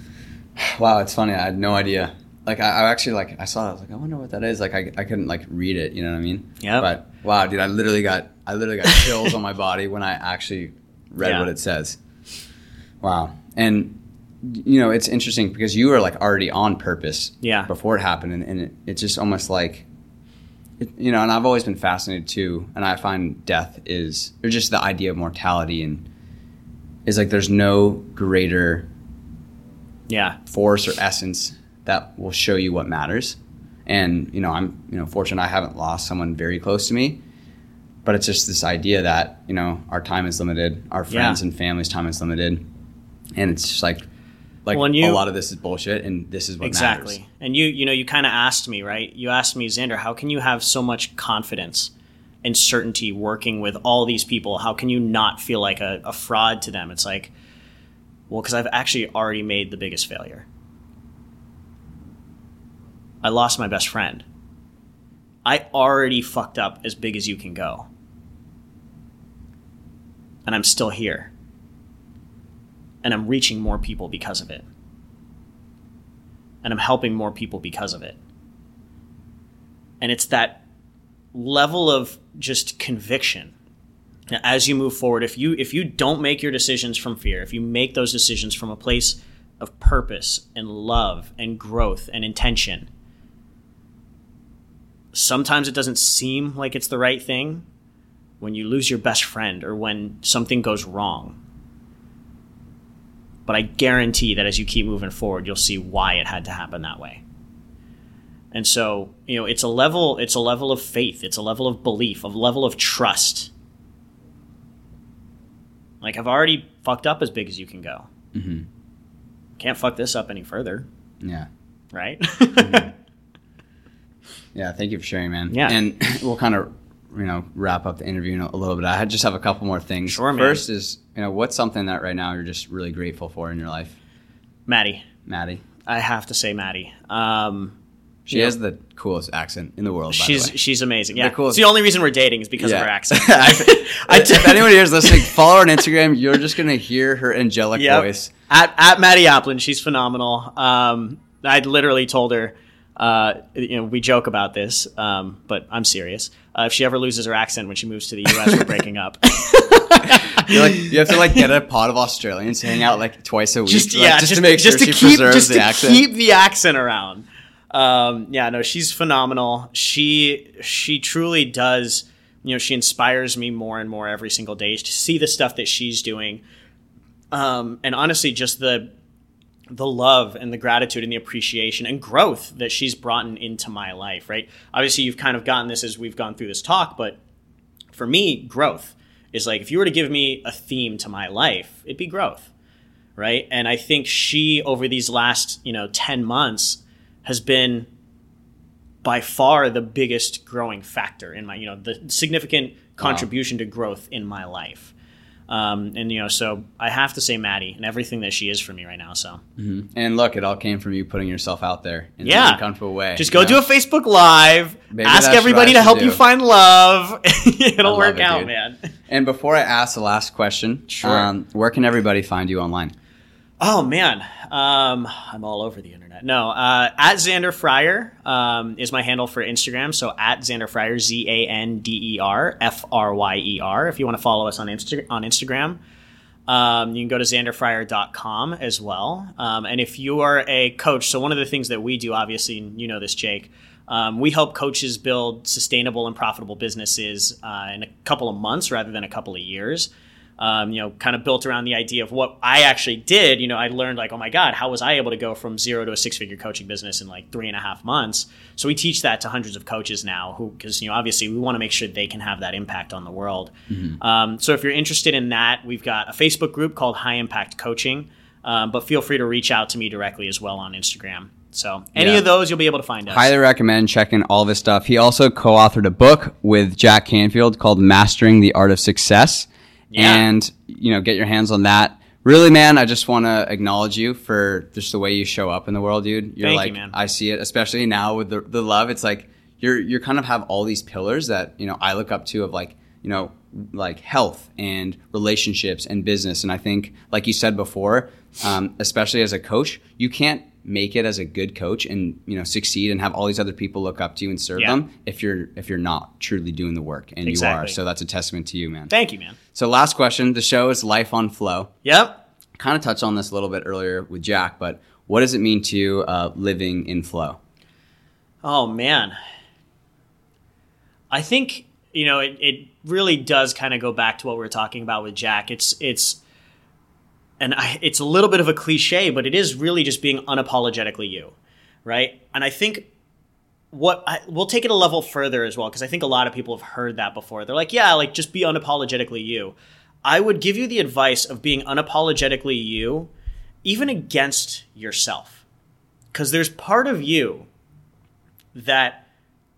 Wow, it's funny. I had no idea. Like, I, I actually like I saw. It, I was like, I wonder what that is. Like, I, I couldn't like read it. You know what I mean? Yeah. But wow, dude, I literally got I literally got chills on my body when I actually read Yeah. what it says. Wow. And you know, it's interesting because you were like already on purpose. Yeah. Before it happened, and, and it, it's just almost like. It, you know, and I've always been fascinated too, and I find death is, or just the idea of mortality, and is like there's no greater Yeah. force or essence that will show you what matters. And you know, I'm you know fortunate I haven't lost someone very close to me, but it's just this idea that you know our time is limited, our friends Yeah. and family's time is limited, and it's just like like Well, you- a lot of this is bullshit, and this is what exactly. Matters. and you you know you kind of asked me right? You asked me zander how can you have so much confidence and certainty working with all these people? How can you not feel like a, a fraud to them? It's like well because i've actually already made the biggest failure. I lost my best friend. I already fucked up as big as you can go. And i'm still here and i'm reaching more people because of it and I'm helping more people because of it. And it's that level of just conviction. Now, as you move forward, if you if you don't make your decisions from fear, if you make those decisions from a place of purpose and love and growth and intention, sometimes it doesn't seem like it's the right thing when you lose your best friend or when something goes wrong but I guarantee that as you keep moving forward, you'll see why it had to happen that way. And so, you know, it's a level it's a level of faith, it's a level of belief, a level of trust. Like I've already fucked up as big as you can go. Mm-hmm. Can't fuck this up any further, Yeah, right? yeah. Thank you for sharing, man. Yeah. and we'll kind of you know wrap up the interview in a, a little bit. I just have a couple more things. Sure, man. First is you know what's something that right now you're just really grateful for in your life, Maddie. Maddie. I have to say Maddie. Um, She Yeah. has the coolest accent in the world. By she's the way. she's amazing. Yeah. The coolest- It's the only reason we're dating is because of her accent. I, if anyone here is listening, follow her on Instagram. You're just gonna hear her angelic Yep. voice. At at Maddie Applin, she's phenomenal. Um, I literally told her, uh, you know, we joke about this, um, but I'm serious. Uh, if she ever loses her accent when she moves to the U.S., we're breaking up. You're like, you have to like get a pot of Australians to hang out like twice a week, just like, yeah, just, to make sure she keep preserves just the to accent. keep the accent around. Um, yeah, no, she's phenomenal. She she truly does. You know, she inspires me more and more every single day to see the stuff that she's doing. Um, and honestly, just the the love and the gratitude and the appreciation and growth that she's brought in, into my life. Right? Obviously, you've kind of gotten this as we've gone through this talk, but for me, growth is like if you were to give me a theme to my life, it'd be growth right? And I think she, over these last, you know, 10 months, has been by far the biggest growing factor in my, you know, the significant contribution wow. to growth in my life. Um, and you know, so I have to say Maddie and everything that she is for me right now. So, mm-hmm. and look, it all came from you putting yourself out there in yeah. a comfortable way. Just go know? do a Facebook Live, Maybe ask everybody to help do. you find love. It'll work it, out, dude. man. And before I ask the last question, sure. Um, where can everybody find you online? Oh man, um, I'm all over the internet. No, uh, at Zander Fryer um, is my handle for Instagram. So at Zander Fryer, Z A N D E R F R Y E R. If you want to follow us on Insta- on Instagram, um, you can go to zanderfryer.com as well. Um, and if you are a coach, so one of the things that we do, obviously, you know this, Jake. Um, we help coaches build sustainable and profitable businesses uh, in a couple of months rather than a couple of years um, you know, kind of built around the idea of what I actually did. You know, I learned like, oh my God, how was I able to go from zero to a six figure coaching business in like three and a half months? So we teach that to hundreds of coaches now who, because, you know, obviously we want to make sure they can have that impact on the world. Mm-hmm. Um, so if you're interested in that, we've got a Facebook group called High Impact Coaching. Um, but feel free to reach out to me directly as well on Instagram. So any yeah. of those, you'll be able to find us. Highly recommend checking all of his stuff. He also co-authored a book with Jack Canfield called Mastering the Art of Success yeah. and you know get your hands on that. Really, man, I just want to acknowledge you for just the way you show up in the world, dude. You're Thank like, you, man. I see it, especially now with the, the love. It's like you're you're kind of have all these pillars that you know I look up to of like you know like health and relationships and business. And I think, like you said before, um, especially as a coach, you can't make it as a good coach and you know succeed and have all these other people look up to you and serve yeah. them if you're if you're not truly doing the work. And exactly. you are. So that's a testament to you man. Thank you man. So last question. The show is life on flow. Yep. Kind of touched on this a little bit earlier with jack but what does it mean to you uh, living in flow? Oh man. I think you know it, it really does kind of go back to what we are talking about with jack. It's it's and I, it's a little bit of a cliche, but it is really just being unapologetically you, right? And I think what I, we'll take it a level further as well because I think a lot of people have heard that before. They're like, yeah, like just be unapologetically you. I would give you the advice of being unapologetically you, even against yourself, because there's part of you that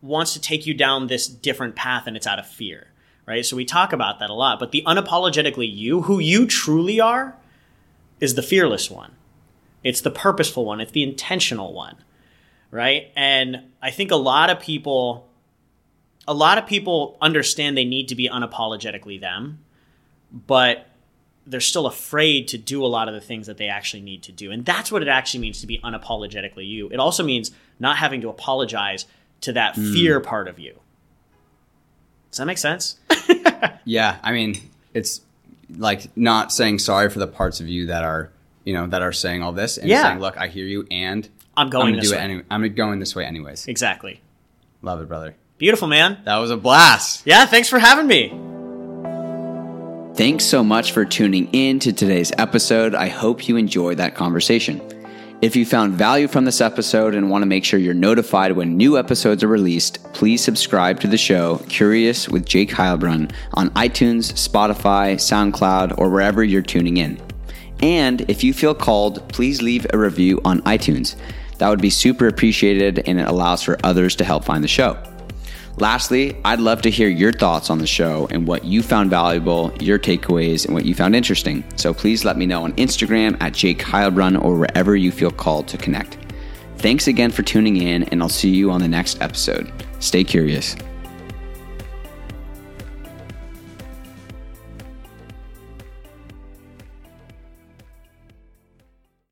wants to take you down this different path and it's out of fear, right? So we talk about that a lot, but the unapologetically you, who you truly are, is the fearless one. It's the purposeful one. It's the intentional one, right? And I think a lot of people, a lot of people understand they need to be unapologetically them, but they're still afraid to do a lot of the things that they actually need to do. And that's what it actually means to be unapologetically you. It also means not having to apologize to that mm. fear part of you. Does that make sense? yeah. I mean, it's like not saying sorry for the parts of you that are you know that are saying all this and yeah. saying look i hear you and i'm going I'm gonna do way. it anyway i'm going this way anyways. Exactly. Love it brother. Beautiful man. That was a blast. Yeah thanks for having me. Thanks so much for tuning in to today's episode. I hope you enjoyed that conversation if you found value from this episode and want to make sure you're notified when new episodes are released, please subscribe to the show Curious with Jake Heilbrunn on iTunes, Spotify, SoundCloud, or wherever you're tuning in. And if you feel called, please leave a review on iTunes. That would be super appreciated and it allows for others to help find the show. Lastly, I'd love to hear your thoughts on the show and what you found valuable, your takeaways, and what you found interesting. So please let me know on Instagram at Jake Heilbrunn or wherever you feel called to connect. Thanks again for tuning in, and I'll see you on the next episode. Stay curious.